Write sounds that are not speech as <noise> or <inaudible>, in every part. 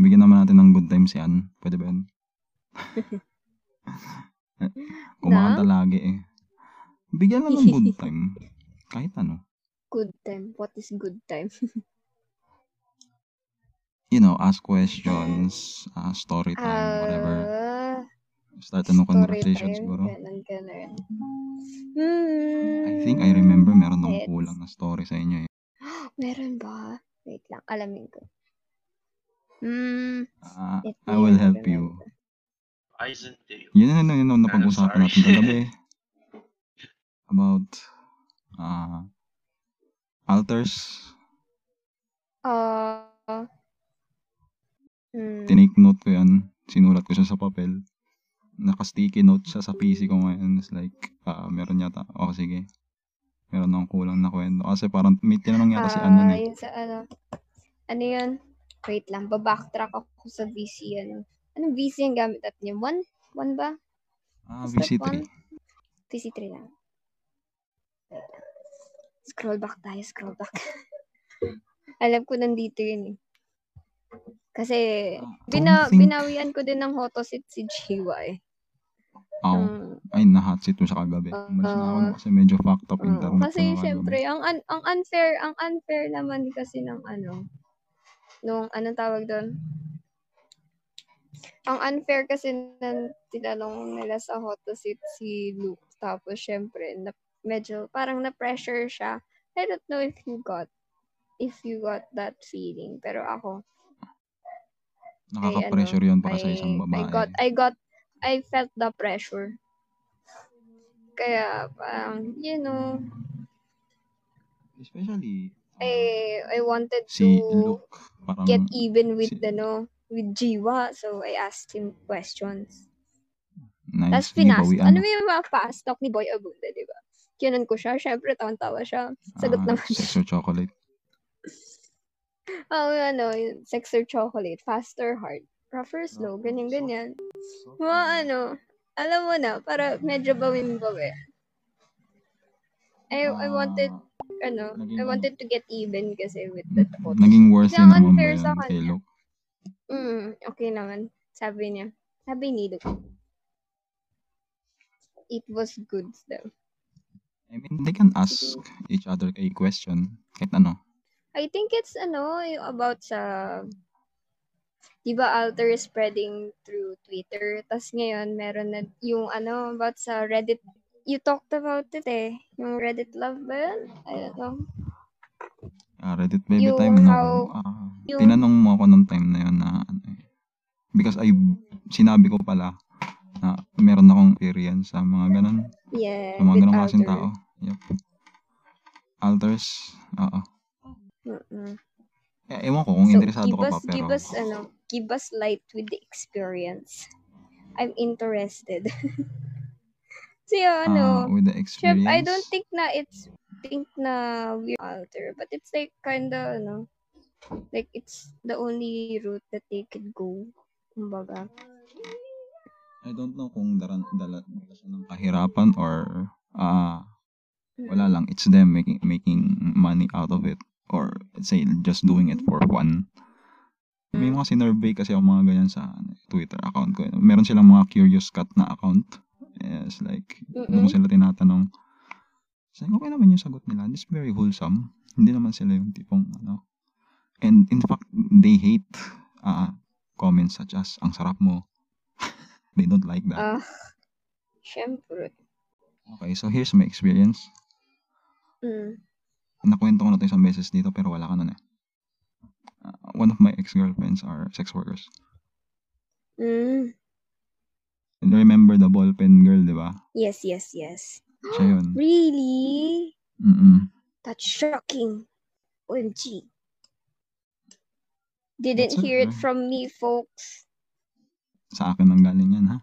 Bigyan naman natin ng good time si Ann. Pwede ba yun? <laughs> Kumakanta lagi eh. Bigyan lang ng good <laughs> time. Kahit ano. Good time. What is good time? <laughs> you know, ask questions, uh, story time, whatever. Ah, Start a new conversation time. siguro. Ganun, ganun. Hmm. I think I remember meron nung It's- kulang na story sa inyo eh. <gasps> Meron ba? Wait lang. Alamin ko. Hmm. Ah, Let I me will help you. remember. Byzantine. Yun na yun yung napag-usapan sorry. natin kagabi. About uh, altars. Ah. hmm. Tinake note ko yan. Sinulat ko siya sa papel. Naka-sticky note siya sa PC ko ngayon. It's like, ah, meron yata. O, sige. Meron akong kulang na kwento. Kasi parang may tinanong yata si Ano Ah, eh. yun sa ano. Ano yun? Wait lang. Babacktrack ako sa VC. Ano? Anong VC yung gamit natin yun? One? One ba? Ah, Is that VC3. one? VC3 lang. Scroll back tayo. Scroll back. <laughs> Alam ko nandito yun eh. Kasi, Ah, bina, think- binawian ko din ng hotosit si Jiwa eh. Oh, Ng- ay, na-hot seat mo siya kagabi. Umalis na ako Ah. kasi medyo fucked up Oo, internet. kasi syempre, ang un- ang unfair, ang unfair naman kasi ng ano, nung anong tawag doon? Ang unfair kasi ng tinanong nila sa hot seat si Luke. Tapos syempre, na, medyo parang na-pressure siya. I don't know if you got if you got that feeling. Pero ako, Nakaka-pressure yun para sa isang I babae. got, I got, I felt the pressure. Kaya, parang, you know, Especially, ah, I, I wanted si to Luke. Parang, get even with si- ano with Jiwa. So, I asked him questions. nice. Tapos, bawian. Ano ba yung mga fast talk ni Boy Abunda, di ba? Kinan ko siya. Syempre, tawan-tawa siya. Sagot Ah, naman Sex or chocolate. <laughs> Oh, ano, sex or chocolate. Fast or hard. Rough or slow. Ganyan-ganyan. Mga ano, alam mo na, para medyo bawing-bawi. I, I wanted, ano, naging I ano? wanted to get even kasi with that photo. Naging worse ang naman ba yun sa kay. Luke? Mm, okay naman. Sabi niya. Sabi ni Luke. It was good daw. I mean, they can ask each other a question. Kahit ano. I think it's ano, yung about sa di ba alter is spreading through Twitter. Tapos ngayon, meron na yung ano, about sa Reddit. You talked about it eh. Yung Reddit love ba yun? I don't know. Ah, Reddit baby Yung time, no? how- Ah, yung- tinanong mo ako nung time na yun na, ano eh. Because I, sinabi ko pala na meron akong experience sa mga ganun. Yeah, Sa mga ganun alter. tao. Yep. Alters, oo. Mm-mm. Eh, ewan ko kung So, interesado ka pa, pero... give us, ano, give us light with the experience. I'm interested. <laughs> so, ano, with the Syempre, experience. I don't think na it's think na weird alter, but it's like kinda, ano, like it's the only route that they could go. Kumbaga. I don't know kung daran, dala, dala siya ng kahirapan or ah wala lang. It's them making making money out of it. Or let's say just doing it for fun. May Mm. mga sinurvey kasi ako mga ganyan sa ano, Twitter account ko. Meron silang mga curious cat na account. Yes, like, doon ko sila tinatanong. So, okay naman yung sagot nila. It's very wholesome. Hindi naman sila yung tipong ano. And in fact, they hate uh, comments such as, ang sarap mo. <laughs> they don't like that. Ah, syempre. Okay, so here's my experience. Mm. Nakwento ko na ito isang beses dito pero wala ka nun eh. Uh, one of my ex-girlfriends are sex workers. Mm. Remember the ballpen girl, di ba? Yes, yes, yes. Siya yun. <gasps> Really? Mm-mm. That's shocking. OMG. Didn't That's hear it okay. from me, folks. Sa akin ang galing yan, ha?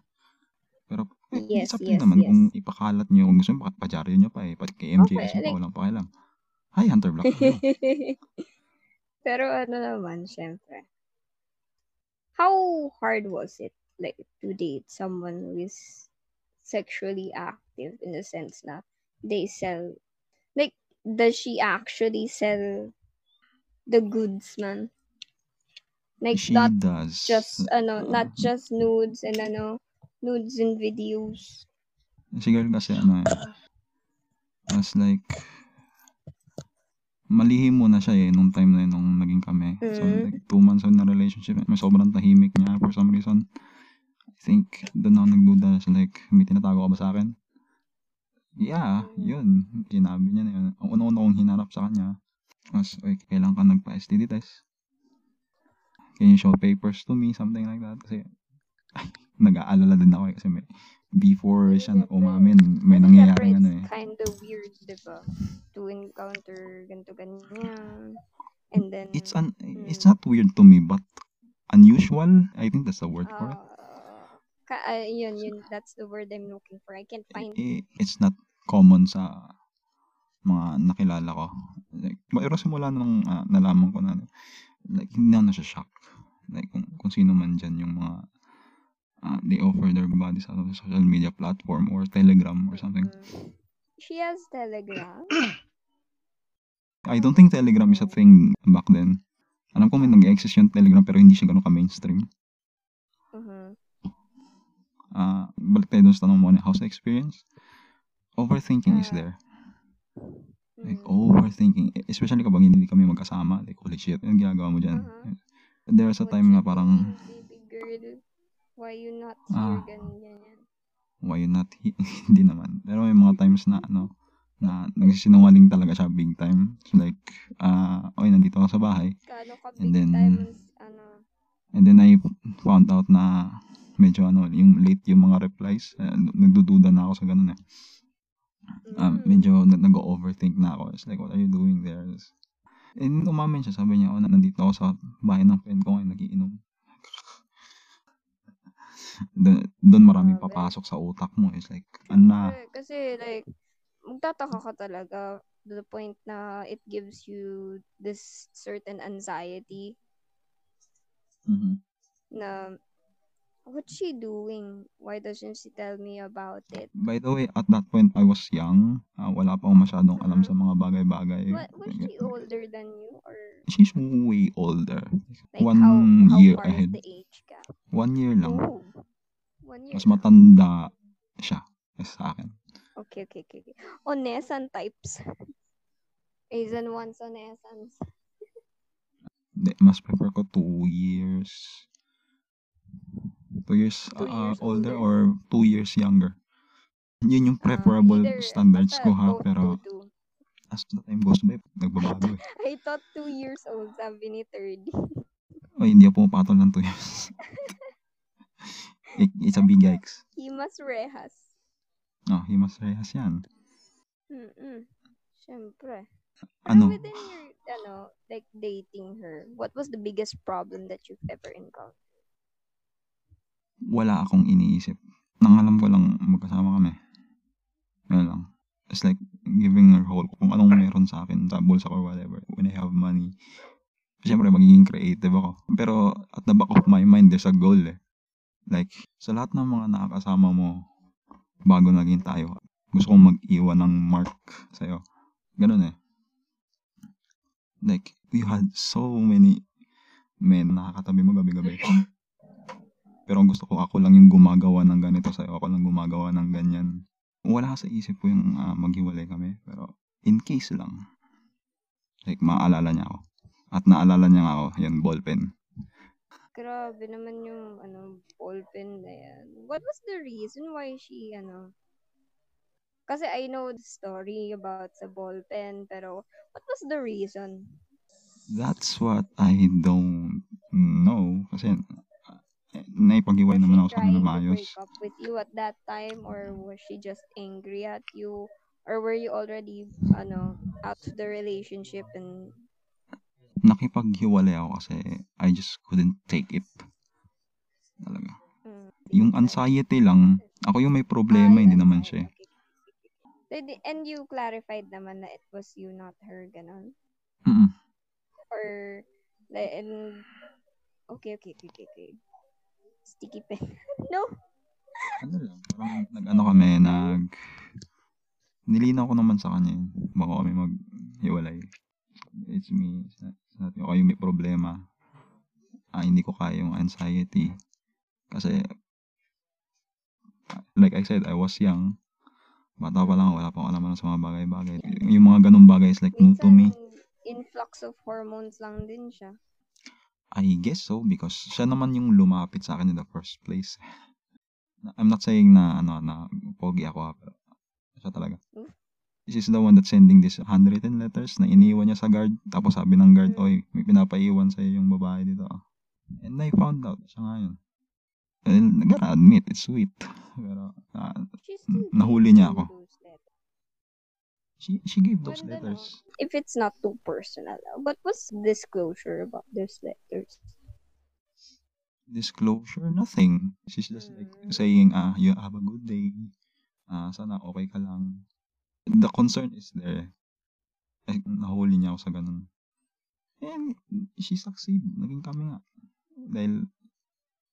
Pero, eh, Yes, yes, naman yes. kung ipakalat nyo. Kung gusto nyo, padyaryo nyo pa eh. Pa kay MJS Okay, like- walang pakialam. Hi, Hunter Black. <laughs> Pero ano naman, syempre. How hard was it, like, to date someone who is sexually active in the sense na they sell, like, does she actually sell the goods, man? Like, She not does. just, ano, not Uh, just nudes and, ano, nudes and videos. Si girl kasi ano eh. As like, malihim muna siya eh nung time na yun nung naging kami. So Mm. like two months on na relationship, may sobrang tahimik niya for some reason. Think doon ako nagduda so like, may tinatago ka ba sa akin? Yeah, yun. Sinabi niya na yun. Ang una-una kong hinarap sa kanya was, okay, kailangan ka nagpa-STD test. Can you show papers to me? Something like that. Kasi, <laughs> nag-aalala din ako eh. Kasi may, before siya umamin, may syempre, ano eh. it's kind of weird, di ba? To encounter ganito ganyan. And then, It's it's mm. not weird to me, but unusual. I think that's the word for it. Uh, ka, uh, yun, yun, that's the word I'm looking for. I can't find Eh, It's not common sa mga nakilala ko. Like, pero simula nung ah, nalaman ko na, like, hindi na siya shock. Like, kung, kung sino man dyan yung mga, ah, they offer their bodies out of social media platform or Telegram or something. Mm. She has Telegram. I don't think Telegram is a thing back then. Alam ko may nag-exist yung Telegram pero hindi siya ganun ka-mainstream. Ah, balik tayo dun sa tanong mo, ano, how's the experience? Overthinking is Ah. there. Like, Mm. overthinking. E- Especially kapag hindi kami magkasama. Like, holy shit, yung ginagawa mo dyan. Uh-huh. There was a time nga parang, baby girl? Why you not Ah. here? Ganyan, ganyan. why you not, he- <laughs> hindi naman. Pero may mga times na, ano, na nagsisinungaling talaga siya big time. So like, ah, okay, nandito ako sa bahay. Gaano ka And big then, time, ano, And then I found out na medyo ano, yung late yung mga replies. Uh, nagdududa na ako sa ganun eh. Um, medyo nag- nag-overthink na ako. It's like, what are you doing there? And umamin siya, sabi niya, oh, na- nandito ako sa bahay ng friend ko ngayon, nagiinom. <laughs> Doon, maraming papasok sa utak mo. It's like, ano na, Kasi like, magtataka ka talaga to the point na it gives you this certain anxiety mhm. na what's she doing? Why doesn't she tell me about it? By the way, at that point, I was young. Ah, wala pa akong masyadong alam sa mga bagay-bagay. Wa- was she older than you or She's way older. like One how how year far ahead. the age gap? One year lang. Oh, one year. Mas matanda siya sa akin. Okay, okay, okay. okay. Onesan types. Asian ones, Onesans. Hindi, mas prefer ko two years. Two years, Two uh, years older, older. or two years younger. Yun yung Ah, preferable either- standards ko ha, pero two, two. as the time goes by, nagbabago eh. <laughs> I thought two years old, sabi ni third. O, hindi ako pumapatol ng two years. It- It's a big yikes. Himas Rehas. No, himas rehas yan. Mm-mm. Siyempre. Pero Ano? within your, ano, like dating her, what was the biggest problem that you've ever encountered? Wala akong iniisip. Nang alam ko lang magkasama kami. Ano lang. It's like giving her whole, kung anong meron sa akin, sa bulsa or whatever. When I have money, Siyempre, magiging creative ako. Pero, at the back of my mind, there's a goal eh. Like, sa lahat ng mga nakakasama mo, bago naging tayo, gusto kong mag-iwan ng mark sa'yo. Ganun eh. Like, we had so many men na nakakatabi mo gabi-gabi. <laughs> Pero gusto ko, ako lang yung gumagawa ng ganito sa'yo. Ako lang gumagawa ng ganyan. Wala sa isip ko yung ah, maghiwalay kami. Pero, in case lang. Like, maaalala niya ako. At naalala niya nga ako, yan, ballpen. Grabe naman yung, ano, ballpen na yan. What was the reason why she, ano, kasi I know the story about sa ballpen, pero what was the reason? That's what I don't know. Kasi, uh, naipag-iway naman she ako sa to maayos. break up with you at that time, or was she just angry at you? Or were you already, ano, out of the relationship and Nakipaghiwalay ako kasi I just couldn't take it. Talaga. mm, Yung anxiety lang, ako yung may problema, Ay, hindi naman siya. eh. Okay. And you clarified naman na it was you, not her, ganon? Mm-mm. Or, and, okay, okay, okay, okay. Sticky pen. <laughs> no? Ano lang, parang nag-ano kami, nag... Nilinaw ko naman sa kanya. Baka kami maghiwalay. It's me. You. Ako yung may problema. ah, hindi ko kaya yung anxiety. Kasi, like I said, I was young. Bata pa lang, wala pa alam sa mga bagay-bagay. Yung mga ganung bagay is like new to me. Influx of hormones lang din siya. I guess so because siya naman yung lumapit sa akin in the first place. I'm not saying na ano na pogi ako ha, pero siya talaga. Hmm? This is the one that's sending this handwritten letters na iniwan niya sa guard. Tapos sabi ng guard, Hmm. oy, may pinapaiwan sa'yo yung babae dito. And I found out siya nga yun. And I gotta admit, it's sweet. Pero ah, She's still nahuli niya ako. She, she gave those no? letters. If it's not too personal. But what's disclosure about those letters? disclosure, nothing. She's just like Mm. saying, ah, you have a good day. Ah, sana okay ka lang. The concern is there. Eh, nahuli niya ako sa ganun. And she succeed. Naging kami nga. Dahil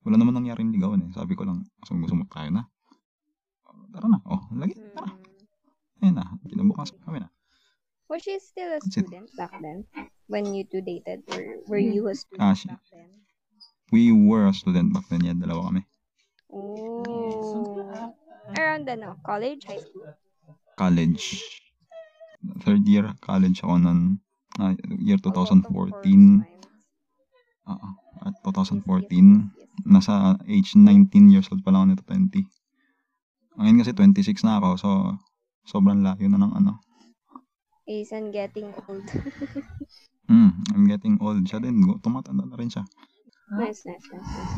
wala naman nangyaring ligawan eh. Sabi ko lang, gusto gusto mo tayo na. Oh, Tara na. Oh, lagi. Tara. Ayun na. Kinabukas kami na. Was she still a student back then? When you two dated? Or were you a student Ah, she- back then? We were a student back then. Yeah, dalawa kami. Oh. Around ano? College? High school? College. Third year college ako nun. ah, year A lot of 2014. horse times. Oo. Yes, 2014. yes, yes. nasa age 19 years old pa lang ako nito 20. Ngayon kasi 26 na ako, so sobrang layo na ng ano. Aisan getting old. <laughs> Hmm, I'm getting old. Siya din, tumatanda na rin siya. nice, nice, nice, nice.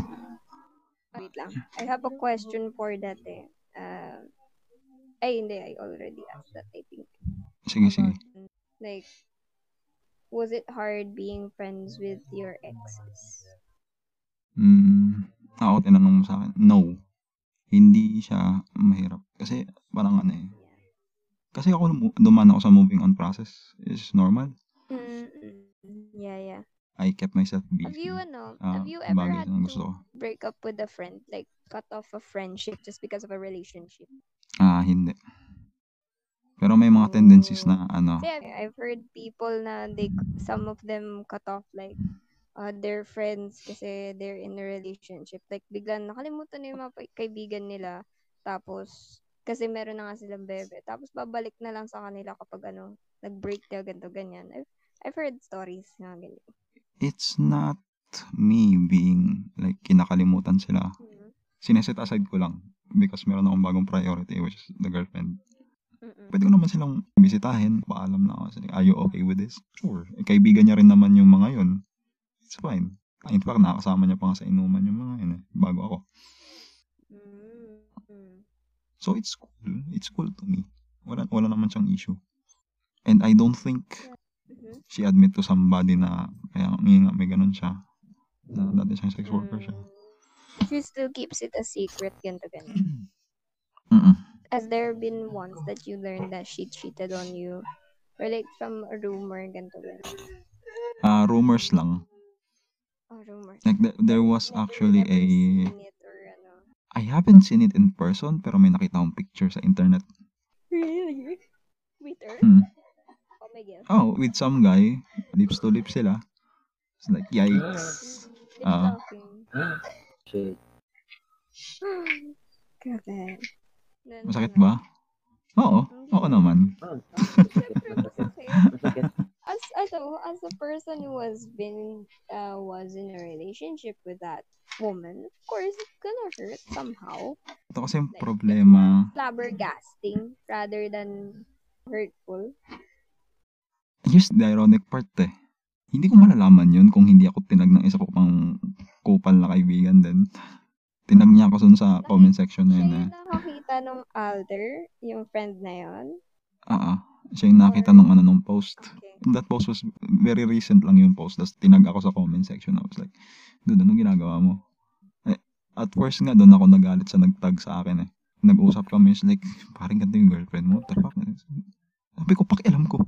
Wait lang. I have a question for that eh. Uh, ay, hindi. I already asked that, I think. Sige, sige. Like, was it hard being friends with your exes? Hmm, ako tinanong mo sa akin. No. Hindi siya mahirap. Kasi parang ano eh. Kasi ako dumaan ako sa moving on process is normal. Mm-mm. Yeah, yeah. I kept myself busy. Have you, ano, Ah, have you ever bagay had gusto to ko. break up with a friend? Like, cut off a friendship just because of a relationship? Ah, hindi. Pero may mga tendencies na ano. Kasi I've- heard people na they, some of them cut off like uh, their friends kasi they're in a relationship. Like biglang nakalimutan na yung mga kaibigan nila. Tapos, kasi meron na nga silang bebe. Tapos babalik na lang sa kanila kapag ano, nag-break na ganito, ganyan. I've, I've heard stories na ganyan. It's not me being like kinakalimutan sila. Mm. Sineset aside ko lang because meron akong bagong priority which is the girlfriend. Mm-mm. Pwede ko naman silang bisitahin. Paalam na ako. Are you okay with this? Sure. Eh, kaibigan niya rin naman yung mga yun. It's fine. In fact, nakakasama niya pa nga sa inuman yung mga yun eh. Bago ako. Mm. So, it's cool. It's cool to me. Wala, wala naman siyang issue. And I don't think she admit to somebody na kaya may, may ganun siya. Na dati siyang sex worker siya. Mm. She still keeps it a secret, ganito, ganyan. <clears throat> Mm-mm. Has there been once that you learned that she cheated on you? Or like from a rumor, ganito, ganyan? Ah, rumors lang. Oh, rumor. Like, th- there was actually a... I haven't seen it in person, pero may nakita akong picture sa internet. Really? With her? Hmm. Oh my God. Oh, with some guy. Lips to lips sila. It's like, yikes. Ah. locking. <sighs> Shit. <sighs> Grabe. Masakit ba? Oo. Oo naman. <laughs> Masakit. <laughs> As ano, as a person who has been uh, was in a relationship with that woman, of course it's gonna hurt somehow. Ito kasi yung Like, problema. Flabbergasting rather than hurtful. Here's the ironic part eh. Hindi ko malalaman yun kung hindi ako tinag ng isa ko pang kupal na kaibigan din. Tinag niya ako dun sa comment section na yun eh. nakakita nung alter, yung friend na yun. Ah, ah. Siya yung nakita nung ano nung post. Okay. That post was very recent lang yung post. Tapos tinag ako sa comment section. I was like, dude, anong ginagawa mo? Eh, at first nga, doon ako nagalit sa nagtag sa akin eh. Nag-usap kami, it's like, parang ganito yung girlfriend mo. What the fuck? Sabi ko, pakialam ko.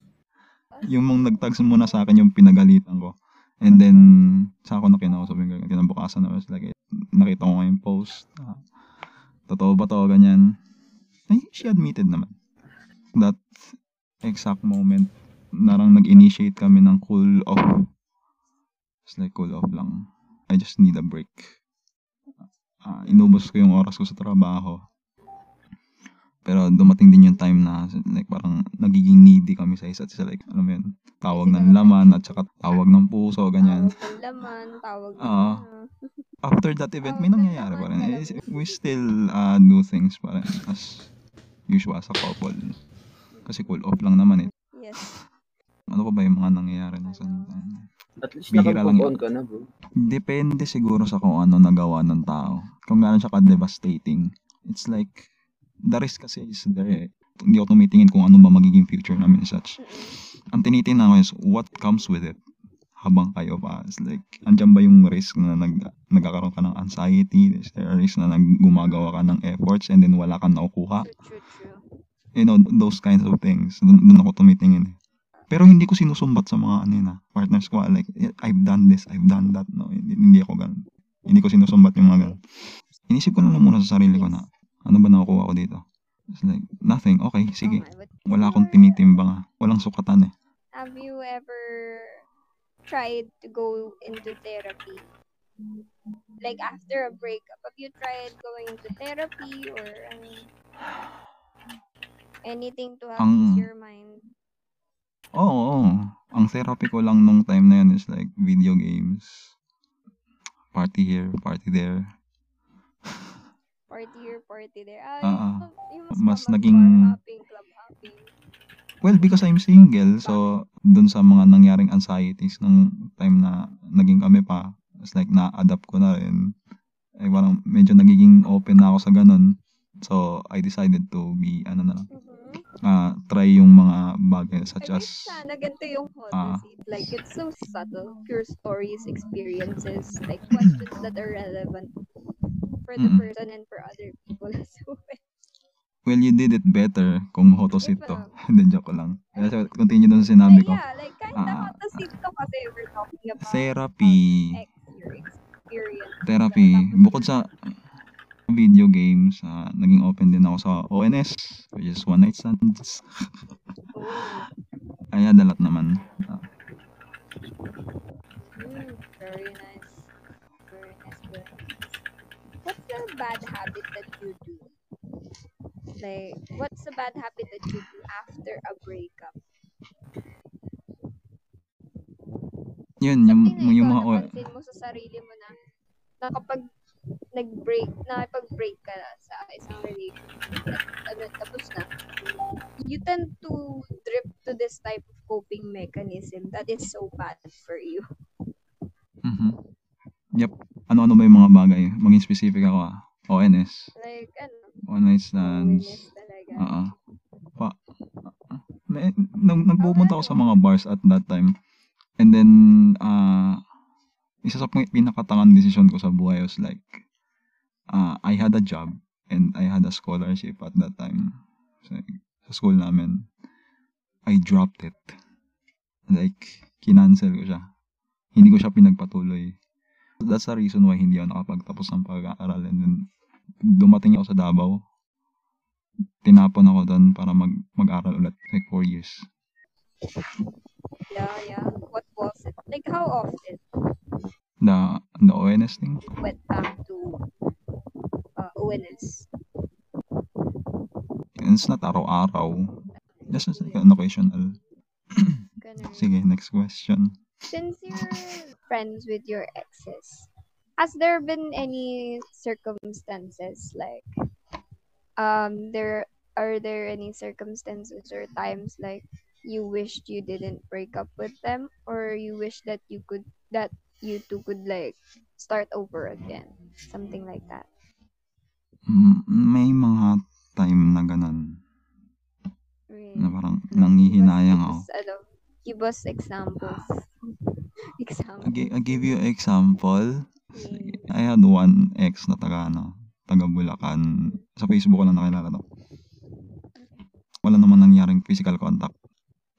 <laughs> yung mong nagtag muna sa akin, yung pinagalitan ko. And then, sa ako na kinausap yung girlfriend. Kinabukasan na, was like, eh, nakita ko nga yung post. Ah, totoo ba to, ganyan. Ay, she admitted naman. That exact moment, narang nag-initiate kami ng cool off It's like cool off lang. I just need a break. Ah, inubos ko yung oras ko sa trabaho. Pero dumating din yung time na like parang nagiging needy kami sa isa't isa. Like, alam mo yun, tawag ng laman at saka tawag ng puso, ganyan. Tawag ng laman, tawag ng ano. <laughs> After that event, may nangyayari pa rin. We still uh, do things pa rin as usual sa couple. Kasi cool off lang naman eh. Yes. <laughs> Ano pa ba yung mga nangyayari na sa... At least Bihira lang nakapag-on yun. ka na, bro. Depende siguro sa kung ano nagawa ng tao. Kung gaano siya ka-devastating. It's like, the risk kasi is there eh. Hindi ako tumitingin kung ano ba magiging future namin as such. Ang tinitingnan ko is what comes with it habang kayo pa. It's like, andyan ba yung risk na nag, nagkakaroon ka ng anxiety? Is there a risk na nag, gumagawa ka ng efforts and then wala kang nakukuha? True, true, true. You know, those kinds of things. Doon, doon ako tumitingin eh. Pero hindi ko sinusumbat sa mga ano yun ah, partners ko. ah, Like, I've done this, I've done that. No, hindi, hindi ako ganun. Hindi ko sinusumbat yung mga ganun. Inisip ko na lang muna sa sarili ko na, ano ba nakukuha ko dito? It's like, nothing. Okay, sige. Oh Wala akong before, tinitimbang ah. Walang sukatan eh. Have you ever tried to go into therapy? Like after a breakup, have you tried going into therapy or ano, anything to help Ang- ease your mind? Oo, oo. Ang therapy ko lang nung time na yun is like video games. Party here, party there. Party here, party there. Ah, Ah, ah. yung, yung Mas mas, mas naging- bar hopping, club hopping. Well, because I'm single, so dun sa mga nangyaring anxieties nung time na naging kami pa, it's like na-adapt ko na rin. Eh, parang medyo nagiging open na ako sa ganun. So, I decided to be, ano na lang, Mhm. ah, try yung mga bagay such I as, sana ganito yung Honda ah. seat. Like, it's so subtle. Pure stories, experiences, like questions that are relevant for the Mm-mm. person and for other people <laughs> as well. well, you did it better kung hotosit to. Iba. <laughs> Hindi, joke ko lang. Sa- continue dun sa sinabi ko. yeah, like, kind of Ah. Honda seat to kasi we're talking about Therapy. ex, your experience. Therapy. Bukod sa video games, ah, naging open din ako sa ONS, which is One Night Stands. <laughs> Ay, adalat naman. Ah, mm, very nice. Very nice, very nice. What's the bad habit that you do? Like, what's the bad habit that you do after a breakup? yun, yung, yung ikaw mga, napansin mo sa sarili mo na, na kapag nag-break, nakipag-break ka na sa isang relationship, at ano, tapos na, you tend to drip to this type of coping mechanism that is so bad for you. Mhm. Yep. Ano-ano ba yung mga bagay? Maging specific ako ah. ONS. Like, ano, One Night Stands. loneliness talaga. Oo. Pa, na, nag, nagpupunta ako sa mga bars at that time. And then, ah, isa sa pin- pinakatangan decision ko sa buhay was like, ah, I had a job and I had a scholarship at that time. So, sa school namin. I dropped it. Like, kinancel ko siya. Hindi ko siya pinagpatuloy. That's the reason why hindi ako nakapagtapos ng pag-aaral. And then, dumating ako sa Davao. Tinapon ako doon para mag, mag-aral ulit. Like, four years. Yeah, yeah. What was it? Like, how often The, the ONS thing. went back to uh, ONS? It's not araw-araw. Just as like an occasional. Ganun. <clears throat> Sige, next question. Since you're friends with your exes, has there been any circumstances like um there are there any circumstances or times like you wished you didn't break up with them or you wish that you could that you two could like start over again something like that Mm, May mga time na ganun. really Na parang Like, nangihinayang ako. ano, give us examples <laughs> examples I, gi- I give you example. Yeah. I had one ex na taga, ano, taga Bulacan. Sa Facebook ko lang nakilala to. Wala naman nangyaring physical contact.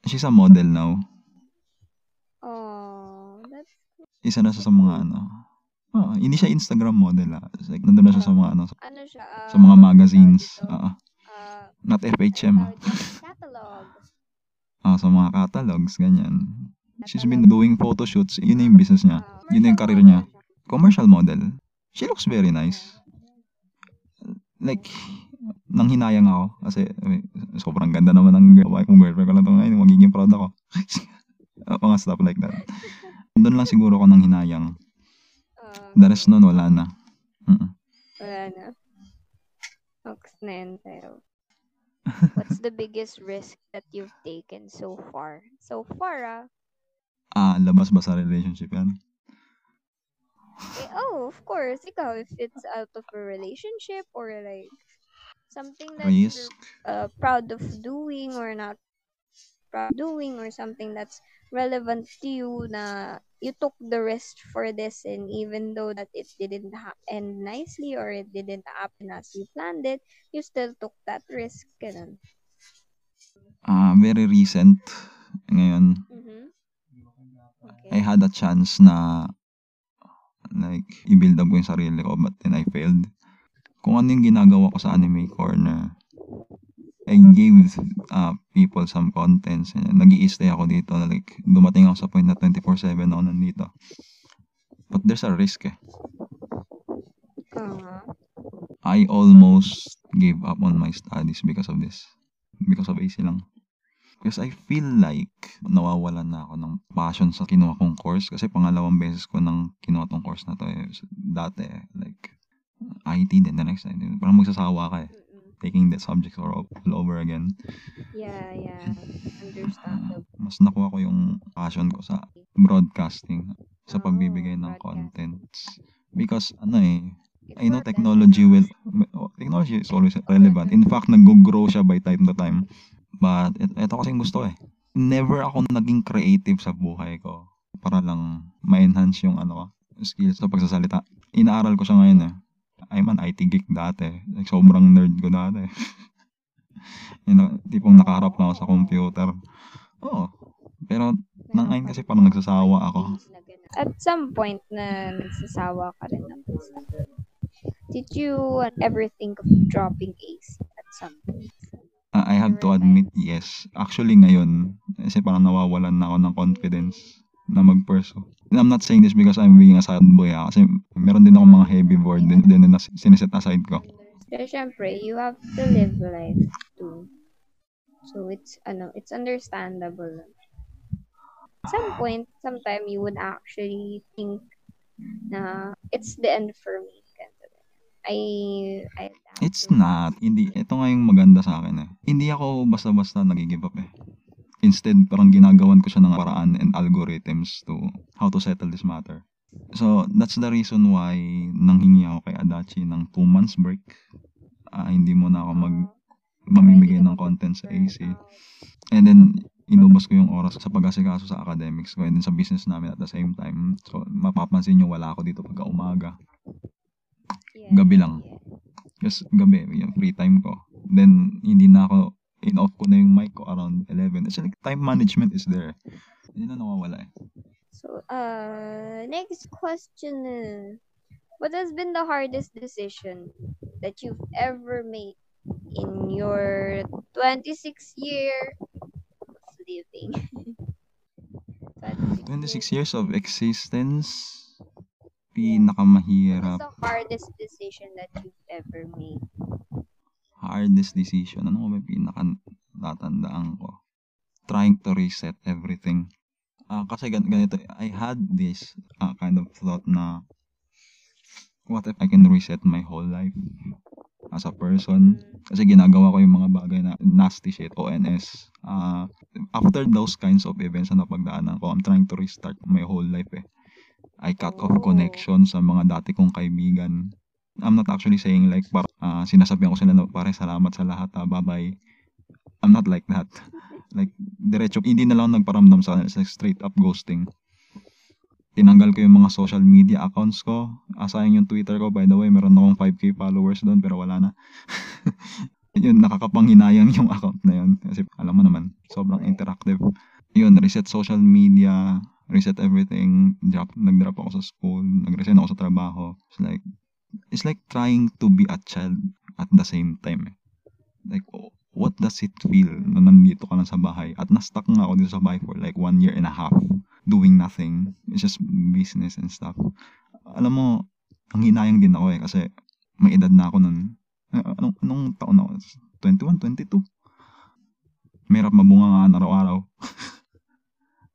She's a model now. oh that's Isa na siya sa mga ano. Ah, hindi siya Instagram model ah. Like, nandun na siya sa mga ano, sa, ano siya sa mga ah, magazines. dito? Ah, Ah, not FHM ah. dito, catalog Ah, sa mga catalogs, ganyan. She's been doing photo shoots. Yun na yung business niya. Ah, Yun na yung career niya. Commercial model. She looks very nice. Like, nang hinayang ako. Kasi, eh, sobrang ganda naman ng babae kong girlfriend ko lang ito ngayon. Magiging proud ako. <laughs> Mga stuff like that. Doon lang siguro ako nang hinayang. Ah, The rest nun, wala na. Mm-mm. Wala na. Ox na yun sa'yo. <laughs> What's the biggest risk that you've taken so far? So far, ah. Ah, labas ba sa relationship yan? Eh, oh, of course. Ikaw, if it's out of a relationship or like something that Risk? you're uh, proud of doing or not proud doing or something that's relevant to you na you took the risk for this and even though that it didn't ha- end nicely or it didn't happen as you planned it, you still took that risk. Ganun. Ah, very recent. Ngayon, Mm-hmm. Okay. I had a chance na like, i-build up ko yung sarili ko but then I failed. Kung ano yung ginagawa ko sa anime corner, I gave uh, people some contents. nag stay ako dito. Like, dumating ako sa point na 24-7 ako nandito. But there's a risk eh. Uh-huh. I almost gave up on my studies because of this. Because of AC lang. Because I feel like nawawalan na ako ng passion sa kinuha kong course. Kasi pangalawang beses ko nang kinuha tong course na to eh. Dati eh, like, IT din the next time. Parang magsasawa ka eh. Mm-mm. Taking the subjects all, all over again. Yeah, yeah. Ah, Understandable. mas nakuha ko yung passion ko sa broadcasting. Sa Oh, pagbibigay ng broadcast. contents. Because ano eh, It's I know that technology will oh, technology is always relevant. In fact, nag-grow siya by time to time. But et, eto kasing gusto eh. Never ako naging creative sa buhay ko para lang ma-enhance yung ano ko, skills sa pagsasalita. Inaaral ko siya ngayon eh. I'm an IT geek dati. Like, sobrang nerd ko dati. <laughs> you know, tipong nakaharap lang ako sa computer. Oo. Pero nang ngayon kasi parang nagsasawa ako. At some point na nagsasawa ka rin naman sa Did you ever think of dropping AC at some point? Ah, I have to admit, yes. Actually, ngayon, kasi parang nawawalan na ako ng confidence na mag-pursue. And I'm not saying this because I'm being a sad boy, ah, kasi meron din ako mga heavy board din, din na siniset aside ko. Pero syempre, you have to live life too. So it's ano, it's understandable. Some point, sometime you would actually think na it's the end for me. I, I It's not. Hindi. Ito nga yung maganda sa akin eh. Hindi ako basta-basta nag-give up eh. Instead, parang ginagawan ko siya ng paraan and algorithms to how to settle this matter. So, that's the reason why nanghingi ako kay Adachi ng 2 months break. Ah, hindi mo na ako mag mamimigay ng content sa AC. And then, inubos ko yung oras sa pag-asikaso sa academics ko and then sa business namin at the same time. So, mapapansin nyo, wala ako dito pagka umaga. Gabi lang. Kasi gabi, yung free time ko. Then, hindi na ako, in-off ko na yung mic ko around 11. It's like, time management is there. Hindi na nawawala eh. So, uh, next question. What has been the hardest decision that you've ever made in your 26 year of living? <laughs> 26 years of existence, What's pinakamahirap, the hardest decision that you've ever made? Hardest decision. Ano ba yung pinaka natandaan ko? Trying to reset everything. Ah, kasi gan- ganito, I had this ah, kind of thought na what if I can reset my whole life as a person? Kasi ginagawa ko yung mga bagay na nasty shit, ONS. Ah, after those kinds of events na napagdaanan ko, I'm trying to restart my whole life eh. I cut off Oh. connection sa mga dati kong kaibigan. I'm not actually saying like, par ah, sinasabihan ko sila pare salamat sa lahat, ah, bye-bye. I'm not like that. <laughs> Like, diretso, hindi na lang nagparamdam sa sa straight up ghosting. Tinanggal ko yung mga social media accounts ko. Asayang yung Twitter ko, by the way, meron akong 5k followers doon, pero wala na. <laughs> yun, nakakapanghinayang yung account na yun. Kasi alam mo naman, sobrang interactive. Yun, reset social media, reset everything. Drop, nag-drop ako sa school, nag-resign ako sa trabaho. It's like, it's like trying to be a child at the same time. eh. Like, what does it feel na nandito ka lang sa bahay? At na-stuck nga ako dito sa bahay for like one year and a half. doing nothing. It's just business and stuff. Alam mo, ang hinayang din ako eh kasi may edad na ako nun. Eh, Anong, anong taon ako? 21, 22. Mahirap mabungangaan araw-araw. Oo.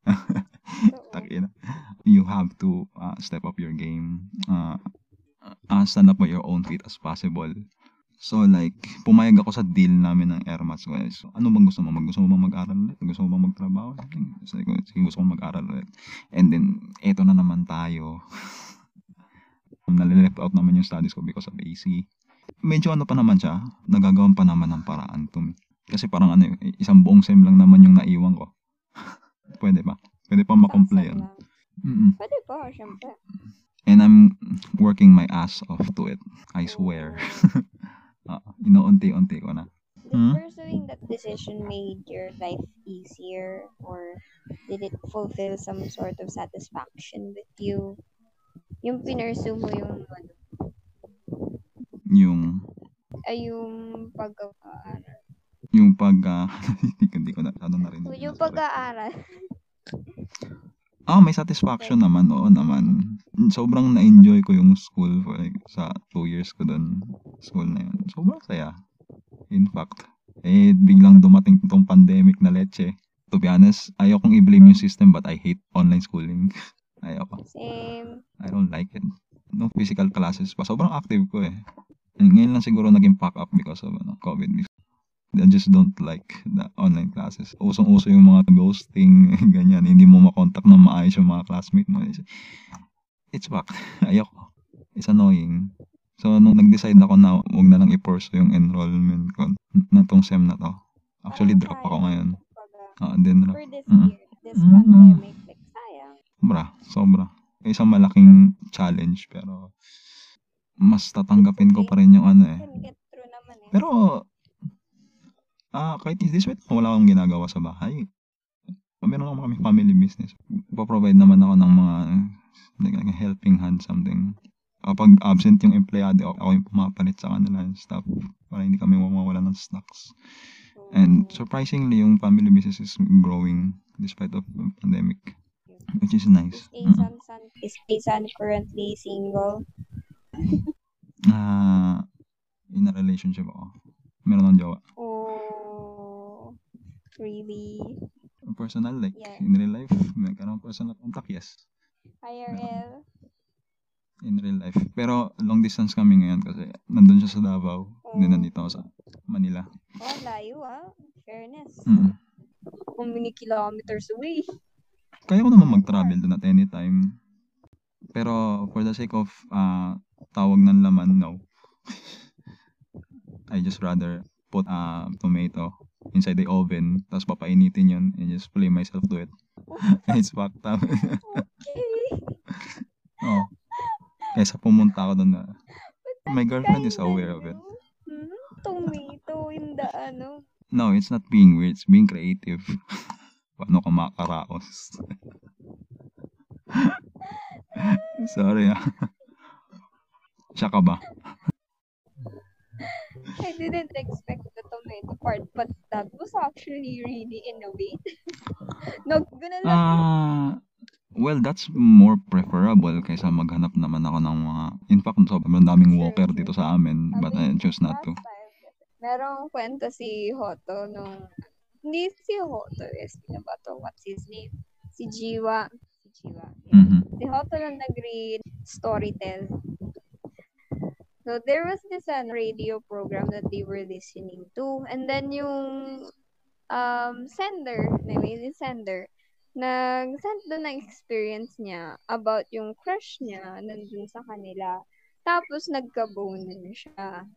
<laughs> Takina. You have to uh, step up your game. Uh, uh, stand up by your own feet as possible. So like, pumayag ako sa deal namin ng Airmats. Guys. So, ano bang gusto mo? Mag- Gusto mo bang mag-aral ulit? Gusto mo bang magtrabaho? Sabi ko, sige, gusto ko mag-aral ulit. And then, eto na naman tayo. <laughs> Nalileft out naman yung studies ko because of AC. Medyo ano pa naman siya, nagagawan pa naman ng paraan to me. Kasi parang ano, isang buong sem lang naman yung naiwan ko. <laughs> Pwede ba? Pwede pa makomply yun. Mm-mm. Pwede po, syempre. And I'm working my ass off to it. I swear. <laughs> uh, inuunti-unti ko na. Did Hmm? pursuing that decision made your life easier or did it fulfill some sort of satisfaction with you? Yung pinursu mo yung ano, Yung, ay yung pag-aaral. yung pag, ah, <laughs> hindi ko, hindi ko na, ano na rin. Yung pag-aaral. <laughs> Ah, may satisfaction naman. Oo naman. Sobrang na-enjoy ko yung school for like, sa two years ko doon. School na yun. Sobrang saya. In fact. Eh, biglang dumating itong pandemic na leche. To be honest, ayokong i-blame yung system but I hate online schooling. <laughs> Ayoko. Same. I don't like it. No physical classes pa. Sobrang active ko eh. Ngayon lang siguro naging pack up because of ano, COVID. I just don't like the online classes. Usong-uso yung mga ghosting, <laughs> ganyan. Hindi mo makontak na maayos yung mga classmate mo. It's, it's back. <laughs> Ayoko. It's annoying. So, nung nag-decide ako na huwag na lang i-pursue yung enrollment ko na tong SEM na to. Actually, Parang drop ako ngayon. Ah, din For this Mm. year, this Mm. pandemic, like, sayang. Sobra, sobra. Isang malaking challenge pero mas tatanggapin ko pa rin yung ano eh. Eh. Pero ah kahit is this way, wala akong ginagawa sa bahay. Meron ako kami family business. Pa-provide naman ako ng mga like, helping hand something. Kapag absent yung empleyado, ako yung pumapalit sa kanila and stuff para hindi kami mawawala ng stocks. And surprisingly, yung family business is growing despite of the pandemic, which is nice. Is. Asan San is Asan currently single? <laughs> Ah, in a relationship ako. Meron akong jowa. Oh, really? Personal, like, Yeah. in real life, may karoon personal contact, yes. IRL? In real life. Pero, long distance kami ngayon kasi nandun siya sa Davao. Hindi Oh. nandito ako sa Manila. Oh, layo ah. Fairness. Mm. Kung many kilometers away. Kaya ko naman mag-travel doon at any time. Pero, for the sake of ah, tawag ng laman, no. <laughs> I just rather put a tomato inside the oven, tapos papainitin yun, and just play myself to it. <laughs> It's fucked up. Okay. oh. Kaysa pumunta ako doon na, my girlfriend is aware of it. Hmm? Tomato in the ano. No, it's not being weird, it's being creative. <laughs> Paano ka makakaraos? <laughs> Sorry ah. Siya ka ba? <laughs> I didn't expect the tomato part, but that was actually really innovative. <laughs> no, gonna lang. Ah, well, that's more preferable kaysa maghanap naman ako ng mga... In fact, sobrang daming walker dito sa amin, but I choose not to. Merong kwento si Hoto nung, hindi si Hoto, eh, sino ba to? What's his name? Si Jiwa. Si Jiwa. yeah. Mhm. Si Hoto lang nag-read Storytel. So, there was this uh, radio program that they were listening to. And then yung um, sender, anyway, yung sender, nag-send doon ng experience niya about yung crush niya nandun sa kanila. Tapos, nagka-bone siya.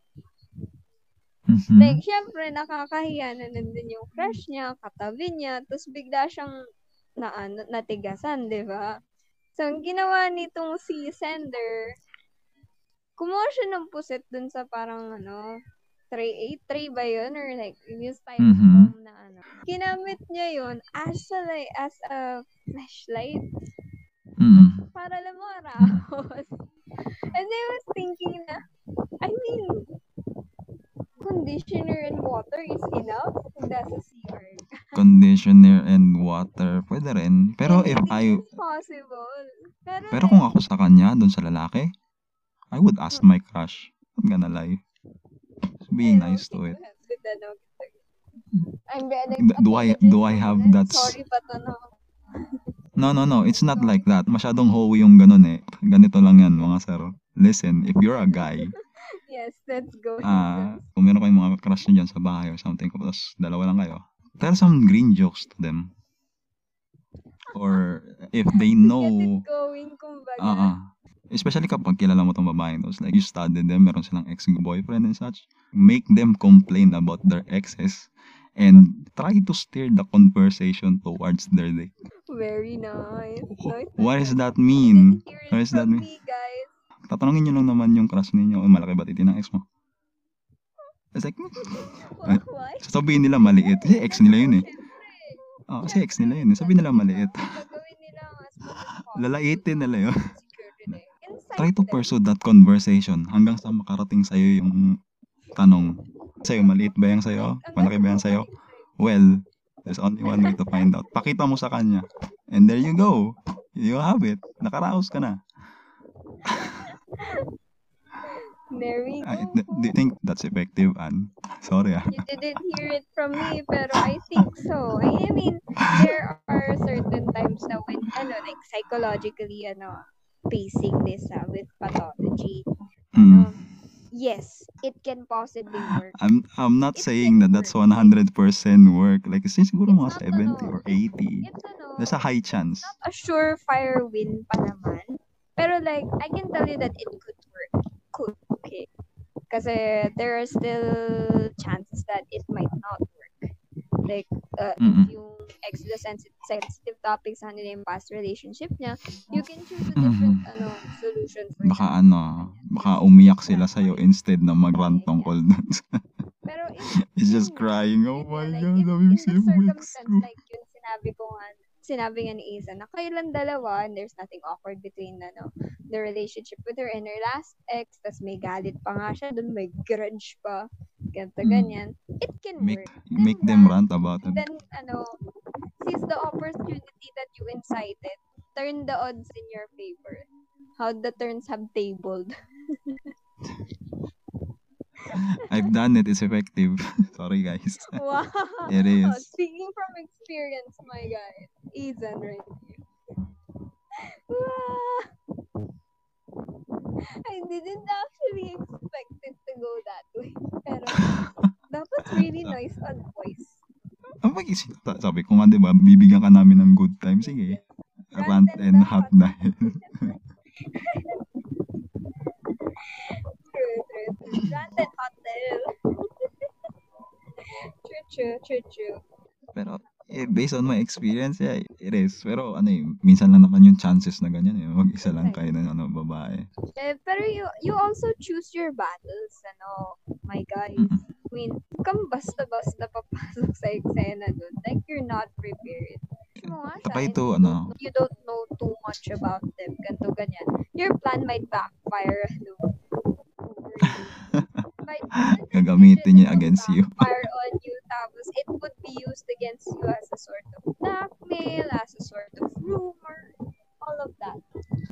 Mhm. Like, syempre, nakakahiya na nandun yung crush niya, katabi niya, tapos bigla siyang na, ano, natigasan, di ba? So, ang ginawa nitong si sender, kumuha siya ng puset dun sa parang, ano, tray, eh, tray ba yun? Or like, yung styrofoam na ano. Ginamit niya yun as a, like, as a flashlight Mhm. para lang maraos. <laughs> And I was thinking na, I mean, conditioner and water is enough kung nasa CR. conditioner and water, pwede rin. Pero if I, possible. Pero, pero kung ako sa kanya, doon sa lalaki, I would ask my crush. Not gonna lie. Just be nice to it. I'm do I- do I have that Sorry, but ano. No, no, no. It's not like that. Masyadong hoey yung ganun eh. Ganito lang yan, mga sir. Listen, if you're a guy, <laughs> Yes, let's go. ah, kung meron kayong mga crush nyo dyan sa bahay or something, tapos dalawa lang kayo, tell some green jokes to them. Or if they <laughs> Get know, it going, kumbaga. ah. especially kapag kilala mo tong babae, tapos like you studied them, meron silang ex-boyfriend and such, make them complain about their exes and try to steer the conversation towards their date. Very nice. nice What does that mean? What does that mean? me, guys. Tatanungin nyo lang naman yung crush ninyo, oh, malaki ba titi ng ex mo? <laughs> It's like, <laughs> Ay. Why? sasabihin nila maliit. Kasi ex nila yun eh. Oh, kasi ex nila yun eh. Sabihin nila maliit. Gagawin nila as. <laughs> Lalaitin nila yun. Try to pursue that conversation hanggang sa makarating sa'yo yung tanong. Sa'yo, maliit ba yan sa'yo? Malaki ba yan sa'yo? Well, there's only one way to find out. Pakita mo sa kanya. And there you go. You have it. Nakaraos ka na. <laughs> There we I, go. do you think that's effective, Anne? Sorry ah. You didn't hear it from me, pero I think so. I mean, there are certain times na when, ano, like, psychologically, ano, facing this ah, with pathology, Mm. yes, it can possibly work. I'm I'm not It saying can that that's work. 100% work. Like, siguro It's mga not 70 or 80. It's, ano, There's a high chance. not a surefire win pa naman. Pero like, I can tell you that it could work. Could, okay. Kasi there are still chances that it might not work. Like, uh, yung the sensitive, sensitive topics ano yung past relationship niya, you can choose a different ano, solution for Baka that. ano, baka umiyak sila sa'yo instead na mag-rant tungkol dun. Pero <laughs> in, It's just crying, oh my like, God, in, sabi in yung the circumstance like yun, sinabi ko nga, sinabi nga ni Isa na kailan dalawa and there's nothing awkward between ano, the relationship with her and her last ex, tas may galit pa nga siya dun, may grudge pa, ganito, Mm. ganyan. It can Make, work. make Then them that- rant about it. Then, ano, seize the opportunity that you incited, turn the odds in your favor. How the turns have tabled. <laughs> I've done it, it's effective. <laughs> Sorry guys. wow! It is. Speaking from experience, my guy. Ethan right here. Wow! I didn't actually expect it to go that way. Pero that was really <laughs> nice advice. Ang mag-isip, sabi ko nga, di ba, bibigyan ka namin ng good time. Sige, rant and hot dahil. <laughs> True, true, true. Rant and hot tail. <laughs> true, true, true, true. Pero, eh, based on my experience, yeah, it is. Pero, ano eh, minsan lang naman yung chances na ganyan eh. Mag-isa lang kayo ng ano, babae. Eh, pero you you also choose your battles, ano, my guys. Mm-mm. I mean, kung basta-basta papasok sa eksena dun, like you're not prepared. Mo nga siya, Tapay and to, you ano, don't- You don't know too much about them, ganto ganyan. Your plan might backfire, <laughs> ano, <laughs> Gagamitin niya against you. Backfire on you, tapos it would be used against you as a sort of blackmail, as a sort of rumor, all of that.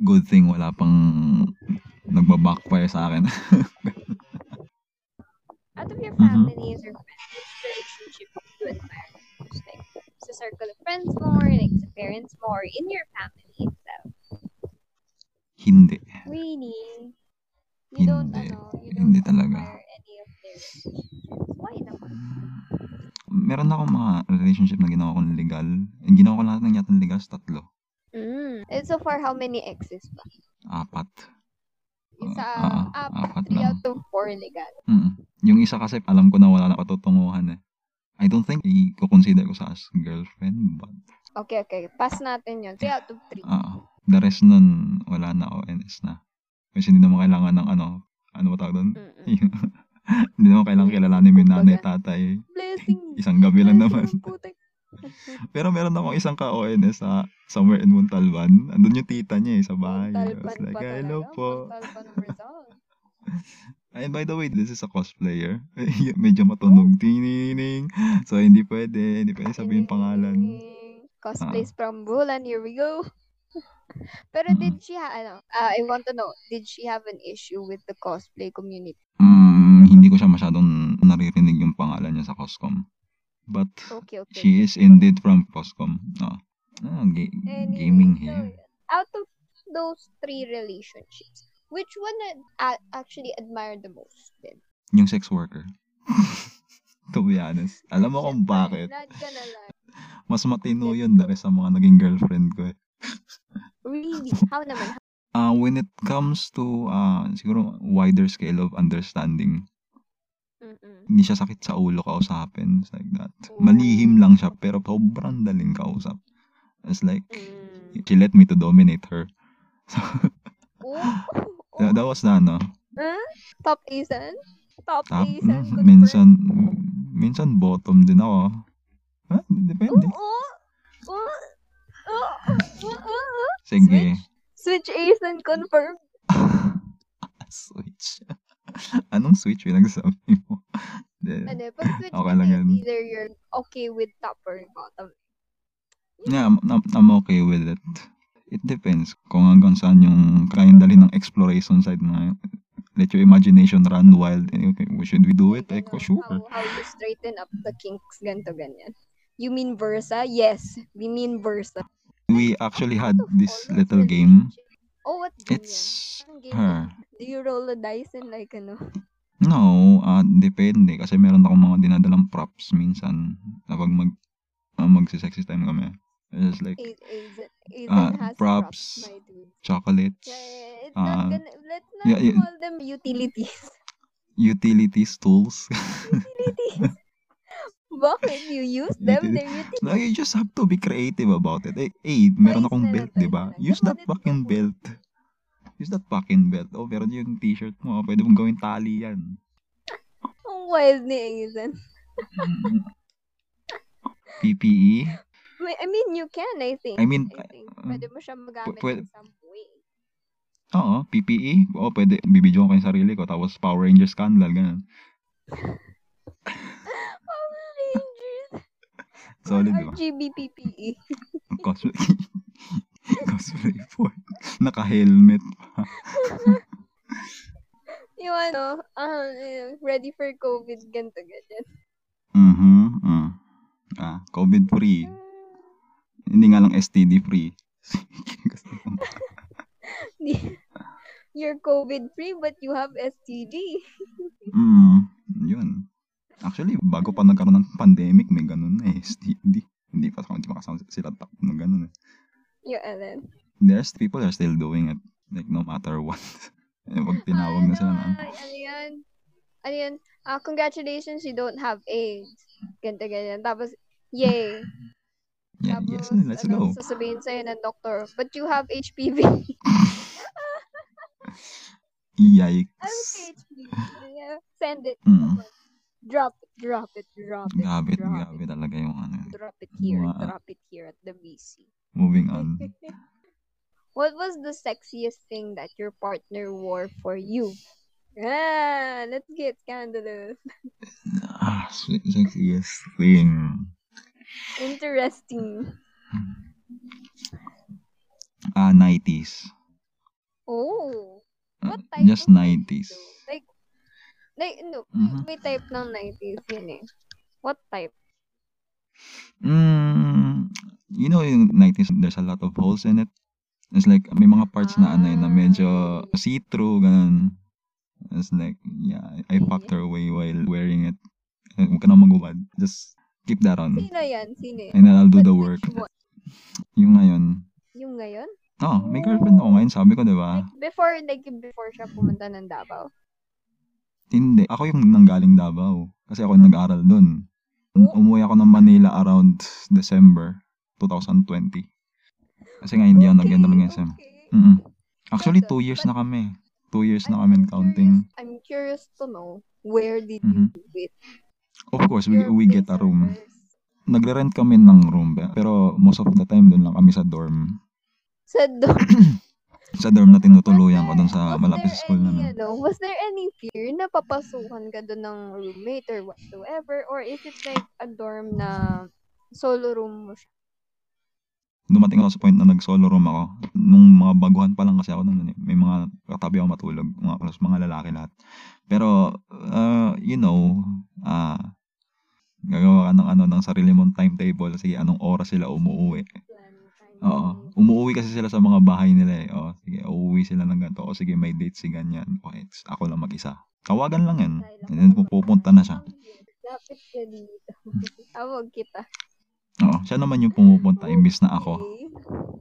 good thing wala pang nagba-backfire sa akin. <laughs> out of your family is your friends, which relationship do you admire most? Like, sa circle of friends more, like sa parents more, in your family itself. Hindi. Really? You don't, Hindi. ano, you don't Hindi talaga. any of their. Why naman? Meron akong mga relationship na ginawa kong legal. Yung ginawa ko lahat ng yata legal tatlo. Mm. And so far, how many exes ba? Apat. Isa, Ah, ah, apat, apat three lang. out of four legal. Mm. Yung isa kasi alam ko na wala na katutunguhan eh. I don't think i-consider ko sa as girlfriend but Okay, okay. Pass natin yun. Three out of three. ah the rest nun wala na ONS na. Kasi hindi naman kailangan ng ano, ano ba tawag doon? <laughs> Hindi naman kailangan kilalanin mo yung nanay, tatay. Blessing. Isang gabi lang naman. <laughs> Pero meron akong isang ka-ONS sa somewhere in Montalban. Andun yung tita niya eh, sa bahay. Montalban like, pa hello talaga. po. <laughs> And by the way, this is a cosplayer. <laughs> Medyo matunog. Tinining. So, hindi pwede. Hindi pwede sabihin pangalan. Cosplays from Bulan, here we go. Pero Mm. did she ha- ano, ah, I want to know, did she have an issue with the cosplay community? Mm, hindi ko siya masyadong naririnig yung pangalan niya sa Coscom. But Okay, okay. she is indeed from Coscom. No. Ah, ga- Anyway, gaming here. out of those three relationships, which one a- actually admired the most then? Yung sex worker. <laughs> to be honest. Alam mo kung bakit? Mas matino yun dahil sa mga naging girlfriend ko eh. Really? How naman? Uh, when it comes to uh, siguro wider scale of understanding, Mm-mm. hindi siya sakit sa ulo kausapin. It's like that. Malihim lang siya pero sobrang daling kausap. It's like, Mm. she let me to dominate her. <laughs> So, Oh, that, that was na, no? Huh? Top Asian? Top, Top, Asian? mm, minsan, minsan bottom din ako. Ha? Depende. Oh, oh, oh, oh, oh, oh. Sige. Switch Asian confirmed. switch. <laughs> <laughs> Anong switch yung nagsabi mo? <laughs> Ano, pag switch Okay lang yan. either you're okay with top or bottom. Yeah, I'm, I'm, okay with it. It depends kung hanggang saan yung kayang dali ng exploration side mo. Let your imagination run wild. Eh, Okay, should we do it? Eh, Like, ano, sure. How, how you straighten up the kinks, ganto ganyan. You mean Versa? Yes, we mean Versa. We actually had this little game. Oh, what game yan? It's game her. yan? Do you roll the dice and like ano? No, ah depende. Kasi meron akong mga dinadalang props minsan kapag mag, uh, magsi-sexy time kami. It's like A- Aizen, Aizen Ah, has props. props, chocolates, Yeah, it's Ah, not gonna, let's not yeah, yeah. call them utilities. utilities, tools. <laughs> utilities. Bakit? You use them? Utility- They're utilities. No, you just have to be creative about it. Eh, eh meron akong belt, di ba? Use that fucking belt. Use that fucking belt. Oh, pero yung t-shirt mo, pwede mong gawin tali yan. Ang wild ni Aizen. Mm. PPE? I mean, you can, I think. I mean, I think. uh, Pwede mo siya magamit pwede- in some way. Oo, PPE. Oo, pwede. Bibidyo ko yung sarili ko. Tapos Power Rangers candle, ganun. Solid, di ba? RGB PPE. Cosplay. <laughs> Cosplay for. Naka-helmet pa. <laughs> Yung ano, yung ready for COVID, ganto ganyan. Mhm. mm. Ah, COVID-free. Hindi nga lang STD-free. <laughs> You're COVID free but you have STD. Mm, yun. Actually, bago pa nagkaroon ng pandemic, may ganun na eh. <laughs> STD. Hindi pa, hindi pa kasama sila takot na ganun eh. Yung Ellen. There's people are still doing it. Like, no matter what. <laughs> eh, pag tinawag na sila na, ano yan? Ano yan? Ah, congratulations, you don't have AIDS. Ganto ganyan. Tapos, yay. <laughs> yeah, Tapos, yes, let's ano, go. sasabihin sa'yo ng doktor, but you have HPV. I'm Yikes. HPV. Yeah, Send it. Mm. Drop it, drop it, drop it. Grabe, drop grabe talaga yung ano. Drop it here, Mga- drop it here at the VC. Moving on. <laughs> What was the sexiest thing that your partner wore for you? Ah, let's get scandalous. <laughs> Ah, se- sexiest thing. Interesting. Ah, 90s. Oh. Ah, What type Just of 90s. Like, like, no, Mhm. may type ng 90s yun eh. What type? Mm, you know yung 90s, there's a lot of holes in it. It's like, may mga parts na ano yun, na medyo Ah. see-through, ganun. It's like, yeah, I fucked her away while wearing it. Eh, Huwag ka na magubad. Just keep that on. Sino yan? Sino yan? And then I'll do But the work. one? Yung ngayon. Yung ngayon? Oh, may girlfriend ako ngayon, sabi ko, di ba? Like, before, like, before siya pumunta ng Davao. Hindi. Ako yung nanggaling Davao. Kasi ako yung nag-aral dun. Oh. Umuwi ako ng Manila around December 2020. Kasi nga hindi ako nag-end ng SM. okay. Actually, two years na kami. Two years na kami counting. Curious, I'm curious to know, where did Mhm. you do it? Of course, we, we get a room. Nagre-rent kami ng room. Pero most of the time, dun lang kami sa dorm. Sa dorm. <clears throat> Sa dorm na tinutuluyan ko there- sa malapit sa school namin. Ano, was there any fear na papasukan ka doon ng roommate or whatsoever? Or is it like a dorm na solo room mo siya? Dumating ako sa point na nag-solo room ako. Nung mga baguhan pa lang kasi ako nun. eh. May mga katabi ako matulog. Mga, plus mga lalaki lahat. Pero, uh, you know, ah, gagawa ka ng ano, ng sarili mong timetable. Sige, anong oras sila umuwi. Oo. Umuwi kasi sila sa mga bahay nila eh. Oo, sige, uuwi sila ng ganito. O sige, may date si ganyan. Okay, it's- ako lang mag-isa. Tawagan lang yan. And then pupunta na siya. Lapit ka dito. Tawag kita. Oo, siya naman yung pumupunta imbis na ako.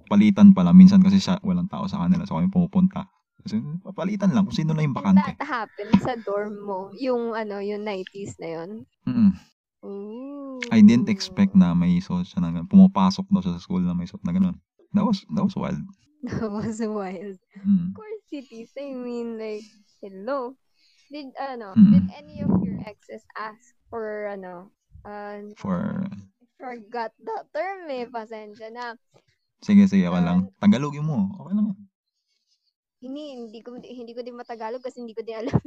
Palitan pala. Minsan kasi siya, walang tao sa kanila. So kami pumupunta. Kasi papalitan lang kung sino lang yung bakante. That happened sa dorm mo. Yung ano, yung 90s na yun. Mm. Ooh. I didn't expect na may suot siya na ganun. Pumapasok daw siya sa school na may suot na ganun. That was, that was wild. <laughs> That was wild. Mm. Of course, cities. I mean, like, hello. Did, ano, Mm. did any of your exes ask for, ano, uh, For, forgot the term eh. Pasensya na. sige, sige, okay lang. Tagalogin mo. Okay lang. Hindi, hindi ko, hindi ko din matagalog kasi hindi ko din alam. <laughs>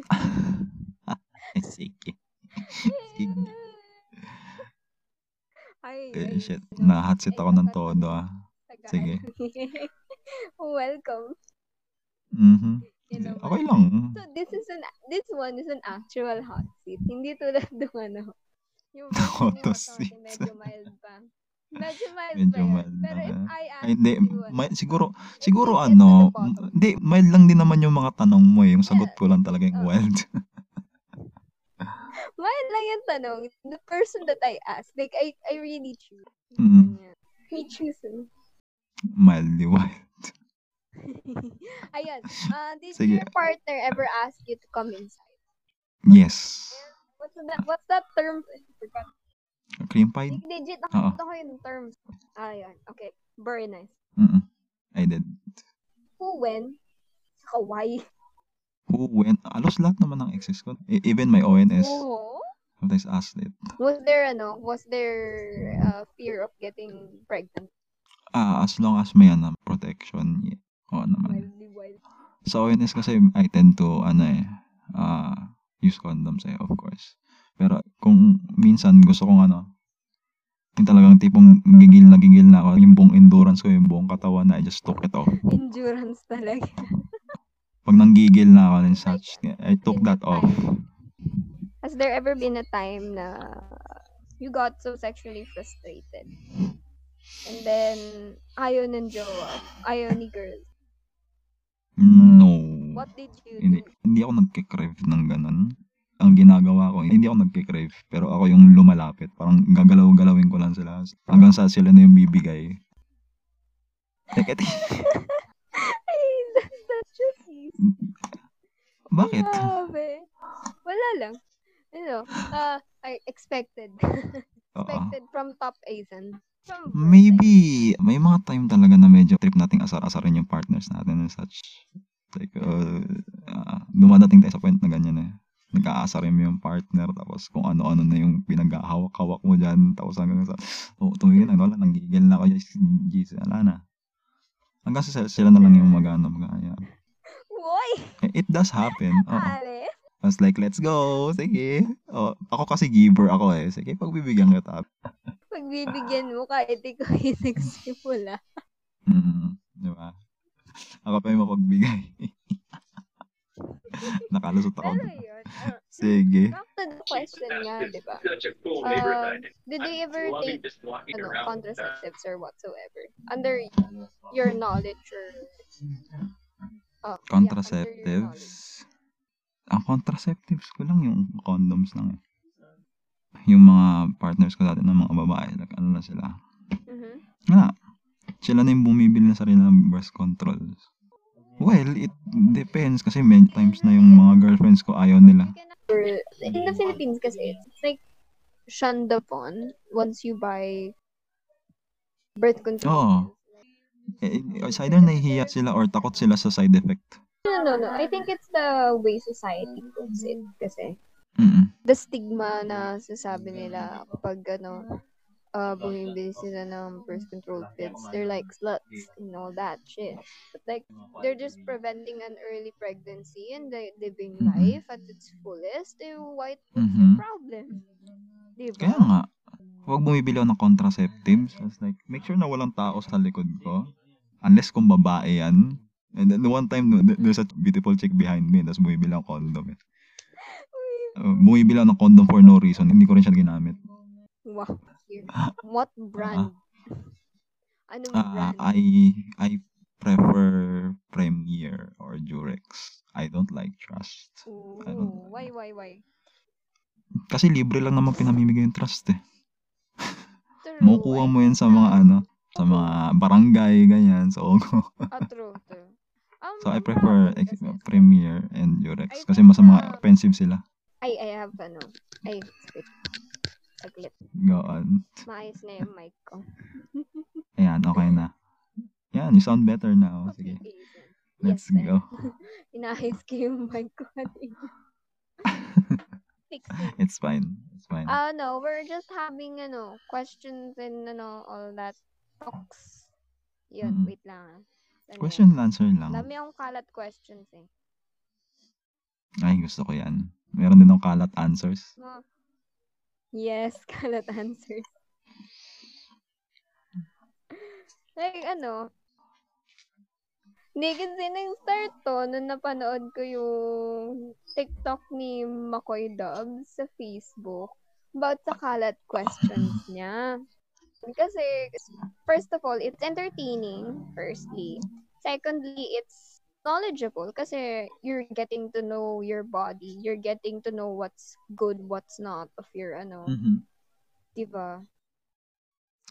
Sige. Sige. Ay, Eh, shit. Nahatsit ako ng todo ah. Sige. <laughs> Welcome. Mhm. You know, Okay lang. So this is an this one is an actual hot seat. Hindi tulad <laughs> ng ano. Yung Hot ni seat. Medyo mild pa. Medyo <laughs> mild Medyo yun. mild Pero if. I ask Ay, hindi. you, ano, May, siguro, siguro ano, hindi, mild lang din naman yung mga tanong mo eh. Yung sagot ko lang talaga yung wild. Mild lang yung tanong. The person that I asked, like, I, I really choose. Mm. I choose. Mildly wild. Ayun. Uh, did Sige. your partner ever ask you to come inside? Yes. What's that, what's that term? Cream pie? Like, legit, nakakita ko yung terms. Ah. Okay. Very nice. Mm I did. Who went? Sa Hawaii. Who went? Alos lahat naman ng exes ko. E- Even my ONS. Oh. Sometimes asked it. Was there, ano, was there uh, fear of getting pregnant? Ah, as long as may ano, protection. Yeah. Oo naman. Wildly wild. Sa ONS kasi I tend to, ano eh, ah, use condoms eh, of course. Pero kung minsan gusto kong ano, yung talagang tipong gigil na gigil na ako, yung buong endurance ko, yung buong katawan na I just took it off. Endurance talaga. <laughs> Pag nanggigil na ako and such, I took that off. Has there ever been a time na you got so sexually frustrated? And then, ayaw ng jowa, ayaw ni girl. No. What did you Hindi, do? hindi ako nagkikrave ng ganun. Ang ginagawa ko, hindi ako nagkikrave, pero ako yung lumalapit. Parang gagalaw-galawin ko lang sila. Hanggang sa sila na yung bibigay. Like, <laughs> easy. bakit? Grabe. Wala lang. Ano, uh, I expected. <laughs> Expected from top Asian. From Maybe, may mga time talaga na medyo trip nating asar-asarin yung partners natin and such. Like, uh, ah, dumadating tayo sa point na ganyan eh. Nag-aasarin mo yung partner, tapos kung ano-ano na yung pinaghahawak-hawak mo dyan, tapos hanggang sa, oh, tumigil na, wala, nanggigil na ako, jeez, wala na. Hanggang sa sila na lang yung mag-ano, mag-aya. Eh, <laughs> It does happen. Oo. Ale! I was like, let's go, sige. Oh, ako kasi giver ako eh. Sige, pagbibigyan kita. Pagbibigyan mo kahit ikaw yung <laughs> nagsimula. Mm, di ba? Ako pa yung mapagbigay. <laughs> Nakalusot ako. Pero yun. Uh, Sige. back to the question nga, di ba? Cool Um, did they ever take ano, contraceptives or whatsoever? Under your knowledge or... Oh, yeah. Contraceptives. Ang contraceptives ko lang yung condoms lang eh. Yung mga partners ko dati ng mga babae, like, ano na sila. Mhm. Wala. Sila na yung bumibili na sarili ng birth control. Well, it depends kasi many times na yung mga girlfriends ko ayaw nila. In the Philippines kasi, it's like shunned upon once you buy birth control. Oo. Eh, It's either nahihiya sila or takot sila sa side effect. No, no, no. I think it's the way society puts it kasi. Mm The stigma na sasabi nila kapag ano, uh, bumibili sila ng birth control pills. They're like sluts and all that shit. But like, they're just preventing an early pregnancy and the living Mhm. life at its fullest. Eh, why what's the Mhm. problem? Diba? Kaya nga, huwag bumibili ako ng contraceptives. It's like, make sure na walang tao sa likod ko. Unless kung babae yan. And then one time, there's a beautiful chick behind me. Tapos bumibili ako condom. Eh. Uh, bumibili ako ng condom for no reason. Hindi ko rin siya ginamit. Wow. <laughs> What brand? Anong Ah, brand? I I prefer Premier or Durex. I don't like Trust. I don't- Ooh, why, why, why? Kasi libre lang naman pinamimigay yung trust eh. True. Makukuha mo yan sa mga ano, sa mga barangay, ganyan. So, Ah, true, true. Um, so I prefer ex- kasi- Premier and Durex. I Kasi mas mga expensive sila. Ay, I have ano. Ay, wait. Saglit. Go on. Maayos na yung mic ko. <laughs> Ayan, okay na. Yan, you sound better now. Sige, Jason. let's Yes, go. <laughs> Inaayos ko yung mic ko <laughs> kanina. Fix it. It's fine. It's fine. Ah, no, we're just having, ano, questions and, ano, all that talks. Yun, Mhm. wait lang. Ano Question and answer lang. Dami akong kalat questions eh. Ay, gusto ko yan. Meron din ng kalat answers. Oh. Yes, <laughs> kalat answers. like, ano, hindi kasi nag-start to nung napanood ko yung TikTok ni McCoy Dubs sa Facebook about sa kalat questions niya. Kasi, first of all, it's entertaining, firstly. Secondly, it's knowledgeable kasi you're getting to know your body. You're getting to know what's good, what's not of your, ano, Mhm. diba?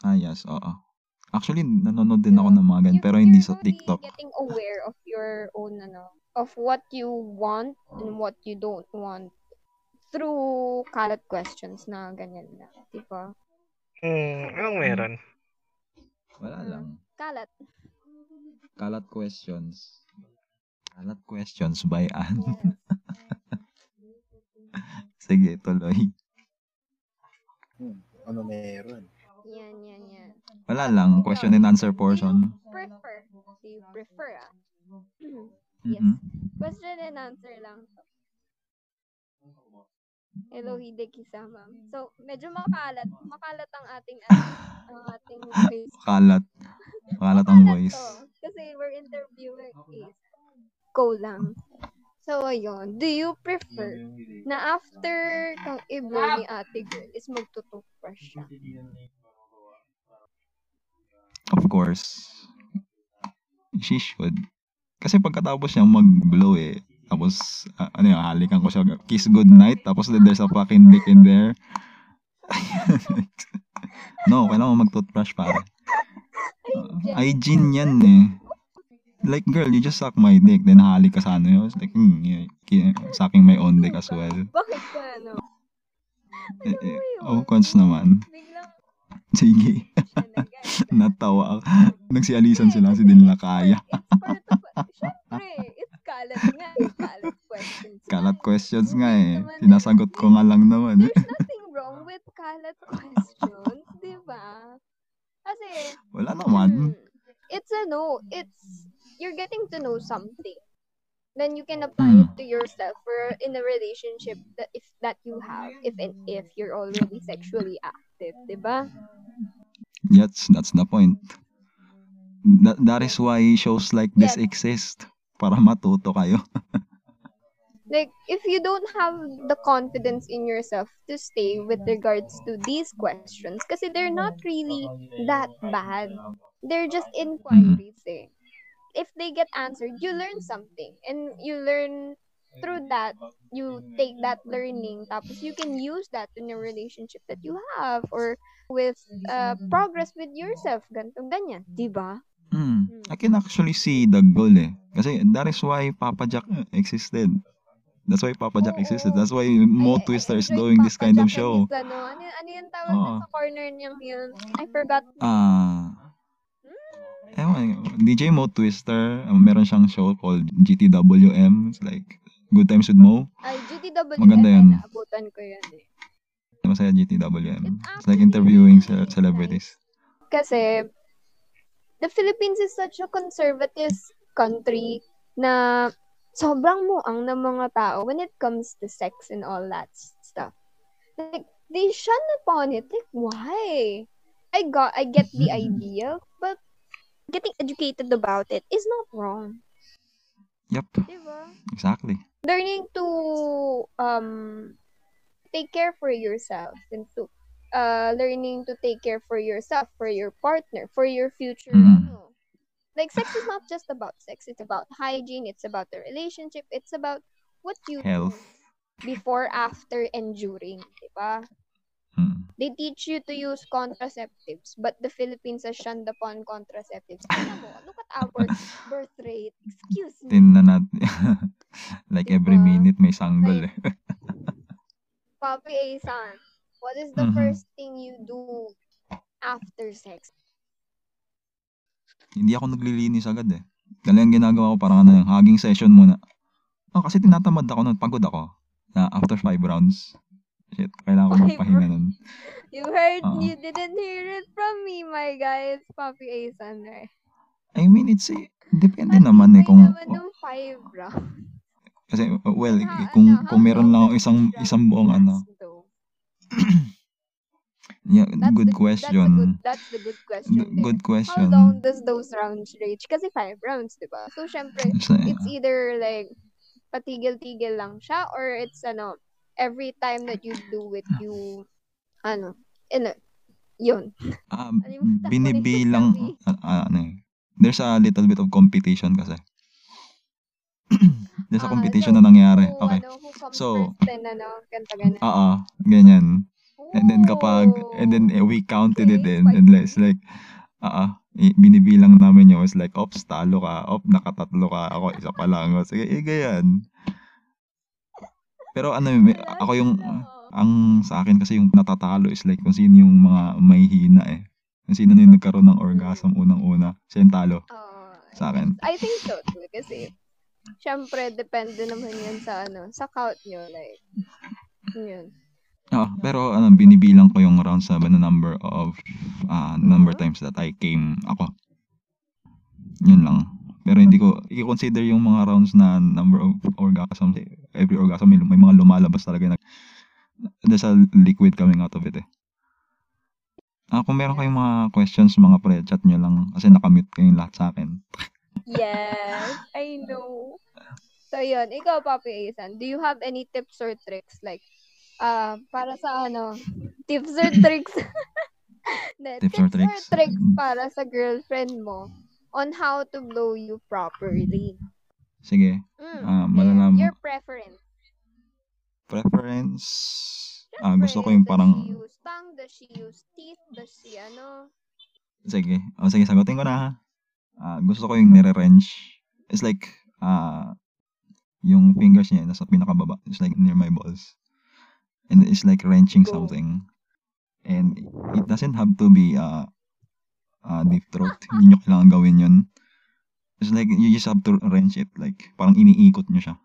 Ah, yes. Oo. Actually, nanonood din ako Yeah. ng mga ganyan, You're- pero hindi you're sa TikTok. getting aware of your own, ano, of what you want and what you don't want through kalat questions na ganyan na, diba? Hmm, anong meron? Wala Mm. lang. Kalat. Kalat questions. Kalat questions by Ann. <laughs> Sige, tuloy. Hmm, ano meron? Yan, yan, yan. Wala lang. Question and answer portion. Prefer. Do you prefer, ah? <clears throat> Yes. Mhm. Question and answer lang. Hello, Hideki sama. So, medyo makalat. Makalat ang ating ano, <laughs> ang ating face. Kalat. Kalat ang Makalat voice. to. Kasi we're interviewing is go lang. So, ayun. Do you prefer na after kang i-blow ni ate girl is magtutoothbrush siya? Of course. She should. Kasi pagkatapos niya mag-blow eh, tapos, ah, ano yun, halikan ko siya, kiss good night, tapos then there's a fucking dick in there. <laughs> no, kailangan mo mag-toothbrush pare. Uh, hygiene yan eh. Like, girl, you just suck my dick, then halik ka sa ano yun. Like, hmm, yeah, sucking my own dick as well. Bakit ka, ano? Eh, Ano eh, oh, cons naman. <laughs> Sige. guys. Natawa ako. Nagsialisan sila, si din kaya. It's part of, syempre, it's kalat nga. eh, Kalat questions. nga Kalat eh. questions nga eh. Eh. Sinasagot ko nga lang naman. eh. There's nothing wrong with kalat <laughs> questions, di ba? Kasi, Wala naman. hmm, it's a no. It's, you're getting to know something. Then you can apply it Hmm. to yourself or in a relationship that if that you have, if and if you're already sexually active, di ba? Yes, that's the point. That, that is why shows like this Yes. exist. Para matuto kayo. <laughs> like if you don't have the confidence in yourself to stay with regards to these questions kasi they're not really that bad they're just inquiries eh. if they get answered you learn something and you learn through that you take that learning tapos you can use that in a relationship that you have or with uh, progress with yourself ganito ganyan di ba Hmm. I can actually see the goal eh. Kasi that is why Papa Jack uh, existed. That's why Papa Jack Oo. existed. That's why Mo I- Twister is doing this kind of Jack and show. his ano, ano, ano yung tawag dun sa corner niyang yun I forgot Ah. ewan, DJ Mo Twister, um, meron siyang show called GTWM. It's like Good Times with Mo. Ay, GTW. Maganda yan. Naabutan ko yan eh. masaya GTWM. It's It's like interviewing ce- celebrities. Kasi, the Philippines is such a conservative country na sobrang muang ng mga tao when it comes to sex and all that stuff. Like, they shun upon it. Like, why? I got, I get the <laughs> idea, but getting educated about it is not wrong. Yep, Diba? exactly. Learning to um take care for yourself and to uh learning to take care for yourself for your partner for your future ano. like sex is not just about sex. It's about hygiene. It's about the relationship. It's about what you Health. before after and during diba Mm. they teach you to use contraceptives but the Philippines has shunned upon contraceptives Tingnan mo, look at our <laughs> birth rate excuse me Tin na natin. like every Diba? minute may sanggol Like, eh. <laughs> Papi Asan, what is the Mhm. first thing you do after sex? Hindi ako naglilinis agad eh. Dali ang ginagawa ko parang ano yung hugging session muna. Oh, kasi tinatamad ako nun. Pagod ako. Na after five rounds. Shit, kailangan ko <laughs> magpahinga nun. You heard, Oo. you didn't hear it from me, my guy. It's Papi Asan, right? I mean, it's eh, depende naman eh kung... naman ng five rounds. Kasi, uh, well, how- kung, ano, kung how meron lang ako isang, isang buong ano. <clears throat> Yeah, That's good the, question. That's the good, that's the good question there. Good How question. long does those rounds range? Kasi five rounds, di ba? So, syempre, It's like, it's either like patigil-tigil lang siya or it's ano every time that you do it you ano yun um, Alimutan ko na yung binibilang, sabi. ah, ah, ano eh. There's a little bit of competition kasi. <clears throat> There's a Ah, competition so, na nangyari. who, Okay. ano, So- and ano ganto ganun Oo, ganyan. And then kapag, and then eh, we counted it okay, in, and spicy. it's like, ah, i- binibilang namin yun. It's like, ops, talo ka. Op, nakatatlo ka. Ako, isa pa lang. Sige, eh, ganyan. Pero ano, may- ako yung, ang sa akin kasi yung natatalo is like kung sino yung mga may hina eh. Kung sino na yung nagkaroon ng orgasm unang-una. Siya yung talo Oo. sa akin. I think so too kasi syempre depende naman yan sa ano sa count nyo like yun Ah, pero ano, binibilang ko yung round 7 na number of ah, number Mhm. times that I came ako. Yun lang. Pero hindi ko i-consider yung mga rounds na number of orgasms. Every orgasm may, may mga lumalabas talaga na there's a liquid coming out of it eh. Ah, kung meron kayong mga questions, mga pre, chat nyo lang kasi nakamute kayong lahat sa akin. <laughs> Yes, I know. So, yun. Ikaw, Papi Asan, do you have any tips or tricks? Like, uh, para sa ano, tips or tricks? <laughs> Hindi, Tips or tricks? para sa girlfriend mo on how to blow you properly. Sige, Mm, Ah, yeah, malalaman- Your preference. preference. Just Ah, gusto ko yung parang Does she use tongue? Does she use teeth? Does she ano? Sige. O sige, sagutin ko na ha. Ah, gusto ko yung nire-wrench. It's like, ah, yung fingers niya nasa pinakababa. It's like near my balls. And it's like wrenching something. And it doesn't have to be uh, uh, deep throat. Hindi nyo kailangan gawin yun. It's like, you just have to wrench it. Like, parang iniikot nyo siya.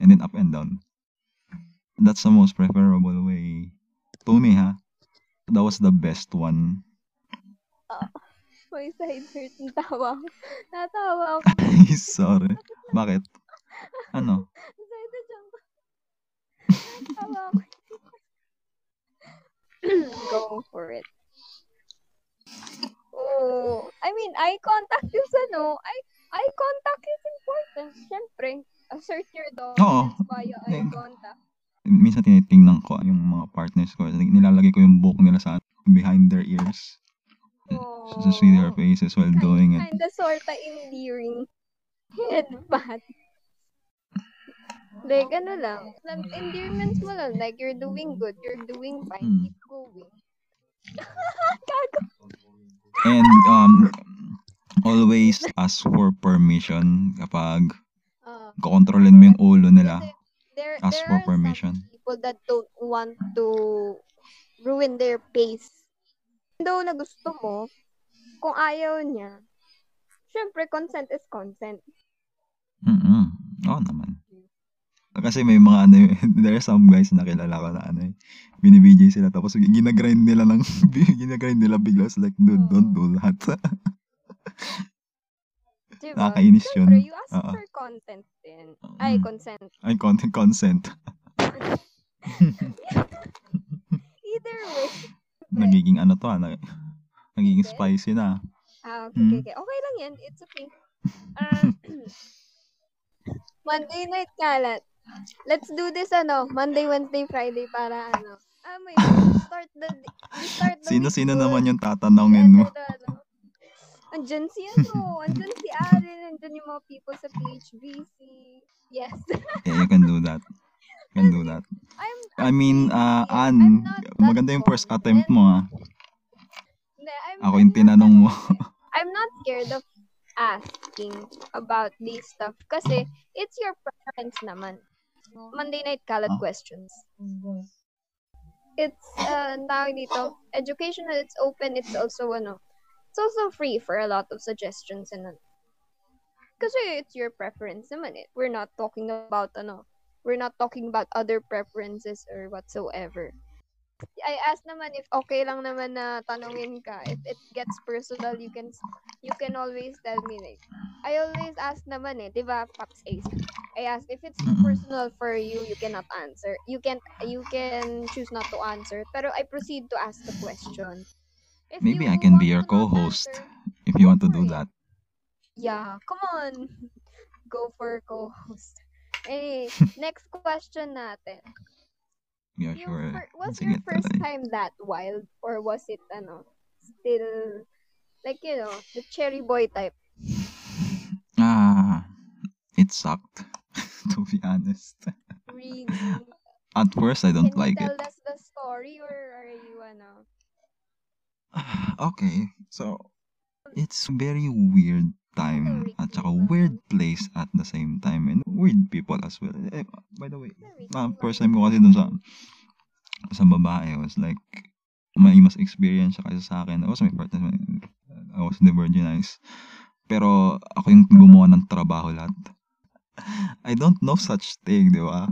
And then up and down. That's the most preferable way. To me, ha? That was the best one. May side hurt ng tawa ko. Natawa ako. <laughs> Sorry. Bakit? Ano? Side yung Natawa ako. <laughs> Go for it. Oh, I mean, eye contact is ano, eye, eye contact is important. Siyempre, assert your dominance via eye contact. Minsan tinitingnan ko yung mga partners ko. Nilalagay ko yung book nila sa behind their ears. Oh, To see their faces while doing it. Kinda sorta endearing. <laughs> Headbutt. Like, ano lang, lang- endearments mo lang, like, you're doing good, you're doing fine, Hmm. keep going. <laughs> And um, always ask for permission kapag Uh, kontrolin mo yung ulo nila. there, Ask there for are permission. some people that don't want to ruin their pace. Though na gusto mo, kung ayaw niya, syempre, consent is consent. Mm-mm. Oo naman. Kasi may mga ano, <laughs> there are some guys na kilala ko na ano eh, binibigay sila tapos ginagrind nila lang, <laughs> ginagrind nila bigla. Like, dude, don't do that. <laughs> Diba? Nakakainis yun. Siyempre, you ask Oo. for content din. Ay, Mm. consent. Ay, content, consent. <laughs> Either way. nagiging ano to ah, nag- nagiging Hindi. spicy na. Ah, okay, Mm. okay, okay. Okay lang yan. It's okay. <laughs> Um, Monday night kalat. Let's do this ano, Monday, Wednesday, Friday para ano. Ah, may start the start the Sino-sino week naman yung tatanungin mo? Ano, ano. Andyan si <laughs> ano, andyan si Allen, andyan yung mga people sa PHBC. Yes. Yeah, you can do that. You can do that. I'm, I mean, uh, Ann, maganda yung first attempt mo ah. Hindi, I'm, Ako yung not tinanong mo. I'm not scared of asking about these stuff kasi it's your preference naman. Monday night kalat Ah. questions. It's uh tawag dito, educational, it's open, it's also ano, it's also free for a lot of suggestions and ano. Kasi it's your preference naman eh. We're not talking about ano, we're not talking about other preferences or whatsoever. I asked naman if okay lang naman na tanungin ka. If it gets personal, you can you can always tell me like I always ask naman eh, 'di ba? Pops Ace. I asked if it's personal for you, you cannot answer. You can you can choose not to answer. Pero I proceed to ask the question. If Maybe you I can be your co-host if you want to do that. Yeah, come on. <laughs> Go for co-host. Eh, <laughs> next question natin. Yeah, sure. fir- was Sige, your first tuloy. time that wild or was it ano still like you know the cherry boy type? <laughs> Ah, it sucked, to be honest. Really? At first, I don't Can like you it. tell us the story or are you ano? <sighs> okay, so it's very weird time at saka weird place at the same time and weird people as well. Eh, by the way, cute first time ko kasi dun sa sa babae was like may mas experience siya kaysa sa akin. Also, my first time, I was the virginized. Pero ako yung gumawa ng trabaho lahat. <laughs> I don't know such thing, di ba?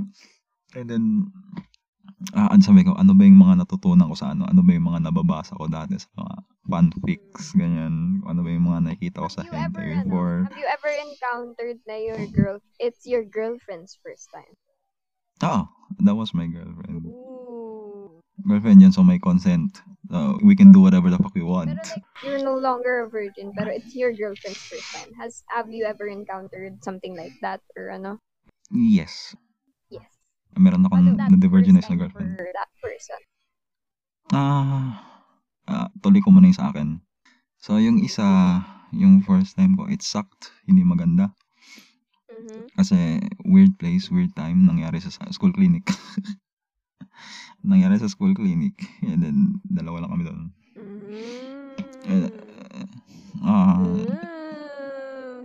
And then, ah ano sabi ko, ano ba yung mga natutunan ko sa ano? Ano ba yung mga nababasa ko dati sa mga fanfics, ganyan. Ano ba yung mga nakikita ko sa Have ever hentai ano, before. have you ever encountered na your girl it's your girlfriend's first time? Oo, that was my girlfriend. Ooh. Girlfriend yun, so may consent. So, we can do whatever the fuck we want. Pero like you're no longer a virgin, pero it's your girlfriend's first time. Has have you ever encountered something like that or ano? Yes. Meron akong na-virginize first na girlfriend. for that person? Ah, ah, tuloy ko muna yung sa akin. So, yung isa, yung first time ko, it sucked. Hindi maganda. Mhm. Kasi, weird place, weird time. Nangyari sa school clinic. <laughs> nangyari sa school clinic. And then, dalawa lang kami doon. Eh, Mm. Ah, Mm.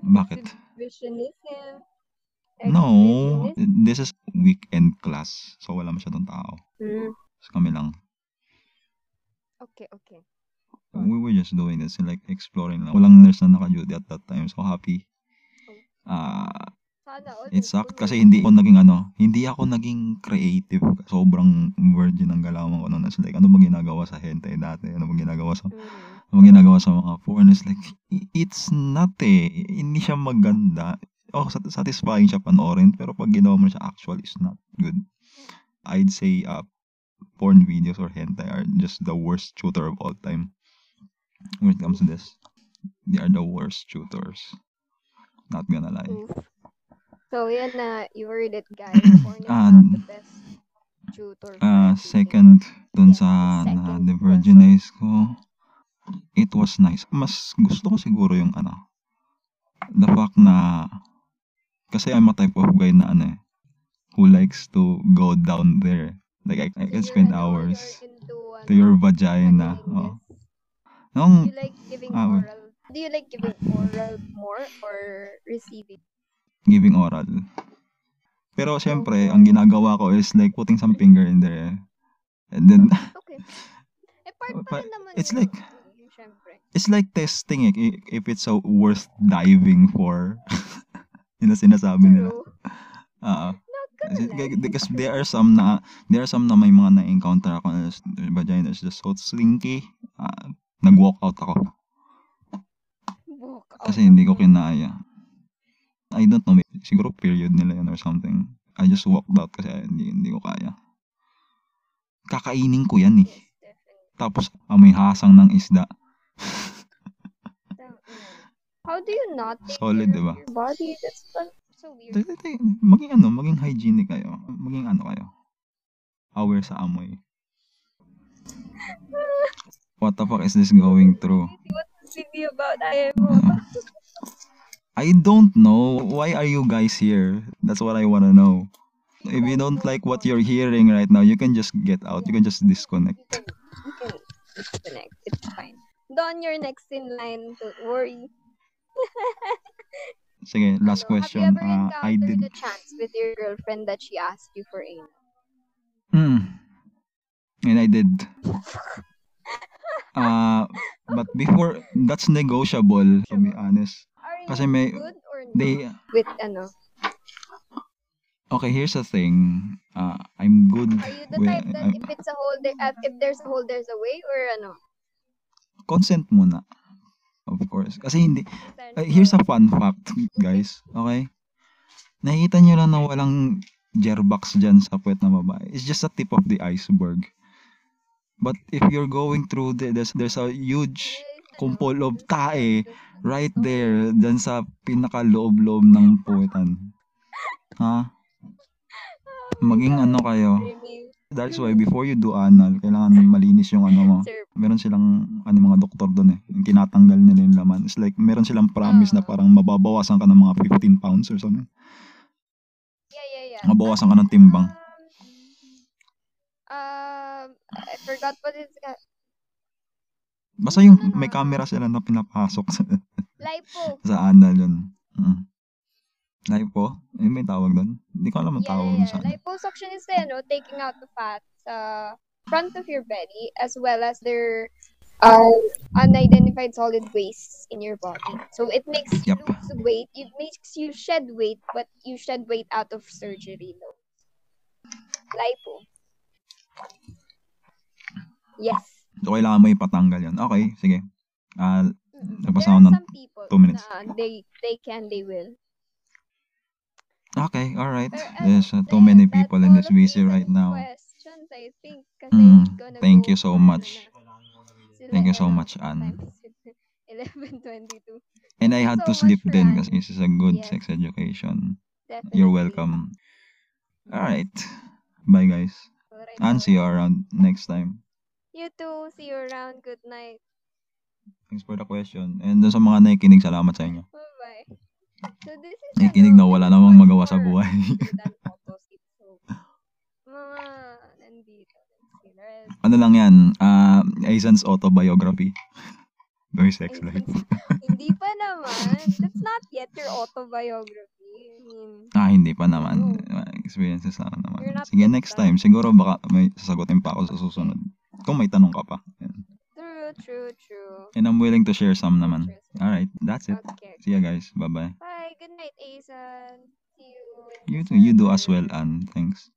bakit? Exhibitionism. No, this is weekend class. So, wala masyadong tao. Mm. So, kami lang. Okay, okay. We were just doing this, like, exploring lang. Walang nurse na naka-duty at that time. So, happy. Ah, all It sucked kasi hindi ko ako naging ano, hindi ako naging creative. Sobrang virgin ang galawan ko noon. It's like, ano bang ginagawa sa hentai dati? Ano bang ginagawa sa, Mm. ano bang ginagawa sa mga porn? It's like, it's not eh. Hindi siya maganda. Oh, sat- satisfying siya panoorin. Pero pag ginawa mo siya actual, is not good. I'd say, uh, porn videos or hentai are just the worst shooter of all time. When it comes to this, they are the worst shooters. Not gonna lie. So, yan na. You heard it, guys. <clears throat> Porn is Ah, not the best tutor everything. second, dun Yes, sa na virginize ko, it was nice. Mas gusto ko siguro yung ano, the fact na, kasi I'm a type of guy na ano eh, who likes to go down there. Like, I, I can spend hours to your ano, vagina. Oh. Nung, Do you like giving Ah, oral? Do you like giving oral more or receiving? giving oral. Pero syempre, ang ginagawa ko is like putting some finger in there. And then, <laughs> Okay. Eh, part Pa- rin naman it's yun, like- eh, syempre. it's like testing it i- if it's so worth diving for. <laughs> Yun ang sinasabi nila. <laughs> Oo. Because there are some na, there are some na may mga na-encounter ako na vagina is just so slinky. ah, nag-walk out ako. Walk out Kasi hindi ko kinaya. I don't know, siguro period nila yun or something. I just walked out kasi hindi, hindi ko kaya. Kakainin ko yan eh. Tapos amoy hasang ng isda. <laughs> How do you not take Solid, care diba? your body? That's so weird. Tay- tay- tay, Maging ano, maging hygienic kayo. Maging ano kayo. Aware sa amoy. <laughs> What the fuck is this going through? What's this video about? IMO. I don't know. Why are you guys here? That's what I wanna know. If you don't like what you're hearing right now, you can just get out. You can just disconnect. You can, you can disconnect. It's fine. Don, you're next in line. Don't worry. Sige, last Ano, question. Have you ever Uh, I did. a chance with your girlfriend that she asked you for anal? Mm. And I did. Uh, but before, that's negotiable, to be honest. Are you Kasi may- good or not They, with ano? okay, here's the thing. Uh, I'm good Are you the with, type that I'm- if it's a hole, there, uh, if there's a hole, there's a way or ano? consent muna. Of course. Kasi hindi, Uh, here's a fun fact, guys. Okay? Nakikita nyo lang na walang gerbox dyan sa puwet na babae. It's just a tip of the iceberg. But if you're going through the, there's, there's a huge kumpol of tae right there dyan sa pinakaloob-loob ng puwetan. Ha? Maging ano kayo. That's why before you do anal, kailangan malinis yung ano mo. Sir, Meron silang ano mga doktor doon eh. Yung tinatanggal nila yung laman. It's like meron silang promise na Ah. parang mababawasan ka ng mga 15 pounds or something. yeah, yeah, yeah. Mabawasan ka ng timbang. Um, um, I forgot what it's ca- Basta yung may camera sila na pinapasok sa, <laughs> Lipo. sa anal yun. Mm. Lipo? Eh, may tawag doon? Hindi ko alam ang Yeah, tawag yeah, sa. Liposuction is the, ano, taking out the fat sa front of your belly as well as their uh, unidentified solid waste in your body. So it makes you Yup. lose weight. It makes you shed weight, but you shed weight out of surgery. No? Lipo. Yes. So, kailangan mo ipatanggal yun. Okay, sige. Nagpasa There are some people two minutes. na they they can, they will. Okay. Pero, ano, There's uh, too many people in all this VC right now. Questions, I think. Kasi Mm, thank you so much. <laughs> Thank you so much, Anne. times 11.22. And I had so to sleep asking. kasi this is a good Yes. sex education. Definitely. You're welcome. Alright. Bye guys. Alright, And see you around next time. You too. See you around. Good night. Thanks for the question. And sa mga nakikinig, salamat sa inyo. Bye-bye. So this is Nakikinig ano, na wala namang magawa sa buhay. <laughs> mga nandito. Ano lang yan, uh, Aizen's autobiography. Very sex life. <laughs> Hindi pa <laughs> naman. That's not yet your autobiography. I mean, ah, hindi pa naman. No. Experiences lang naman. Sige, next time. Siguro baka may sasagutin pa ako sa susunod. Kung may tanong ka pa. Yan. True, true, true. And I'm willing to share some naman. Interesting. Alright, that's it. Okay. See ya guys. Bye-bye. Bye. Good night, Asan. See you. You, too, you do as well, and thanks.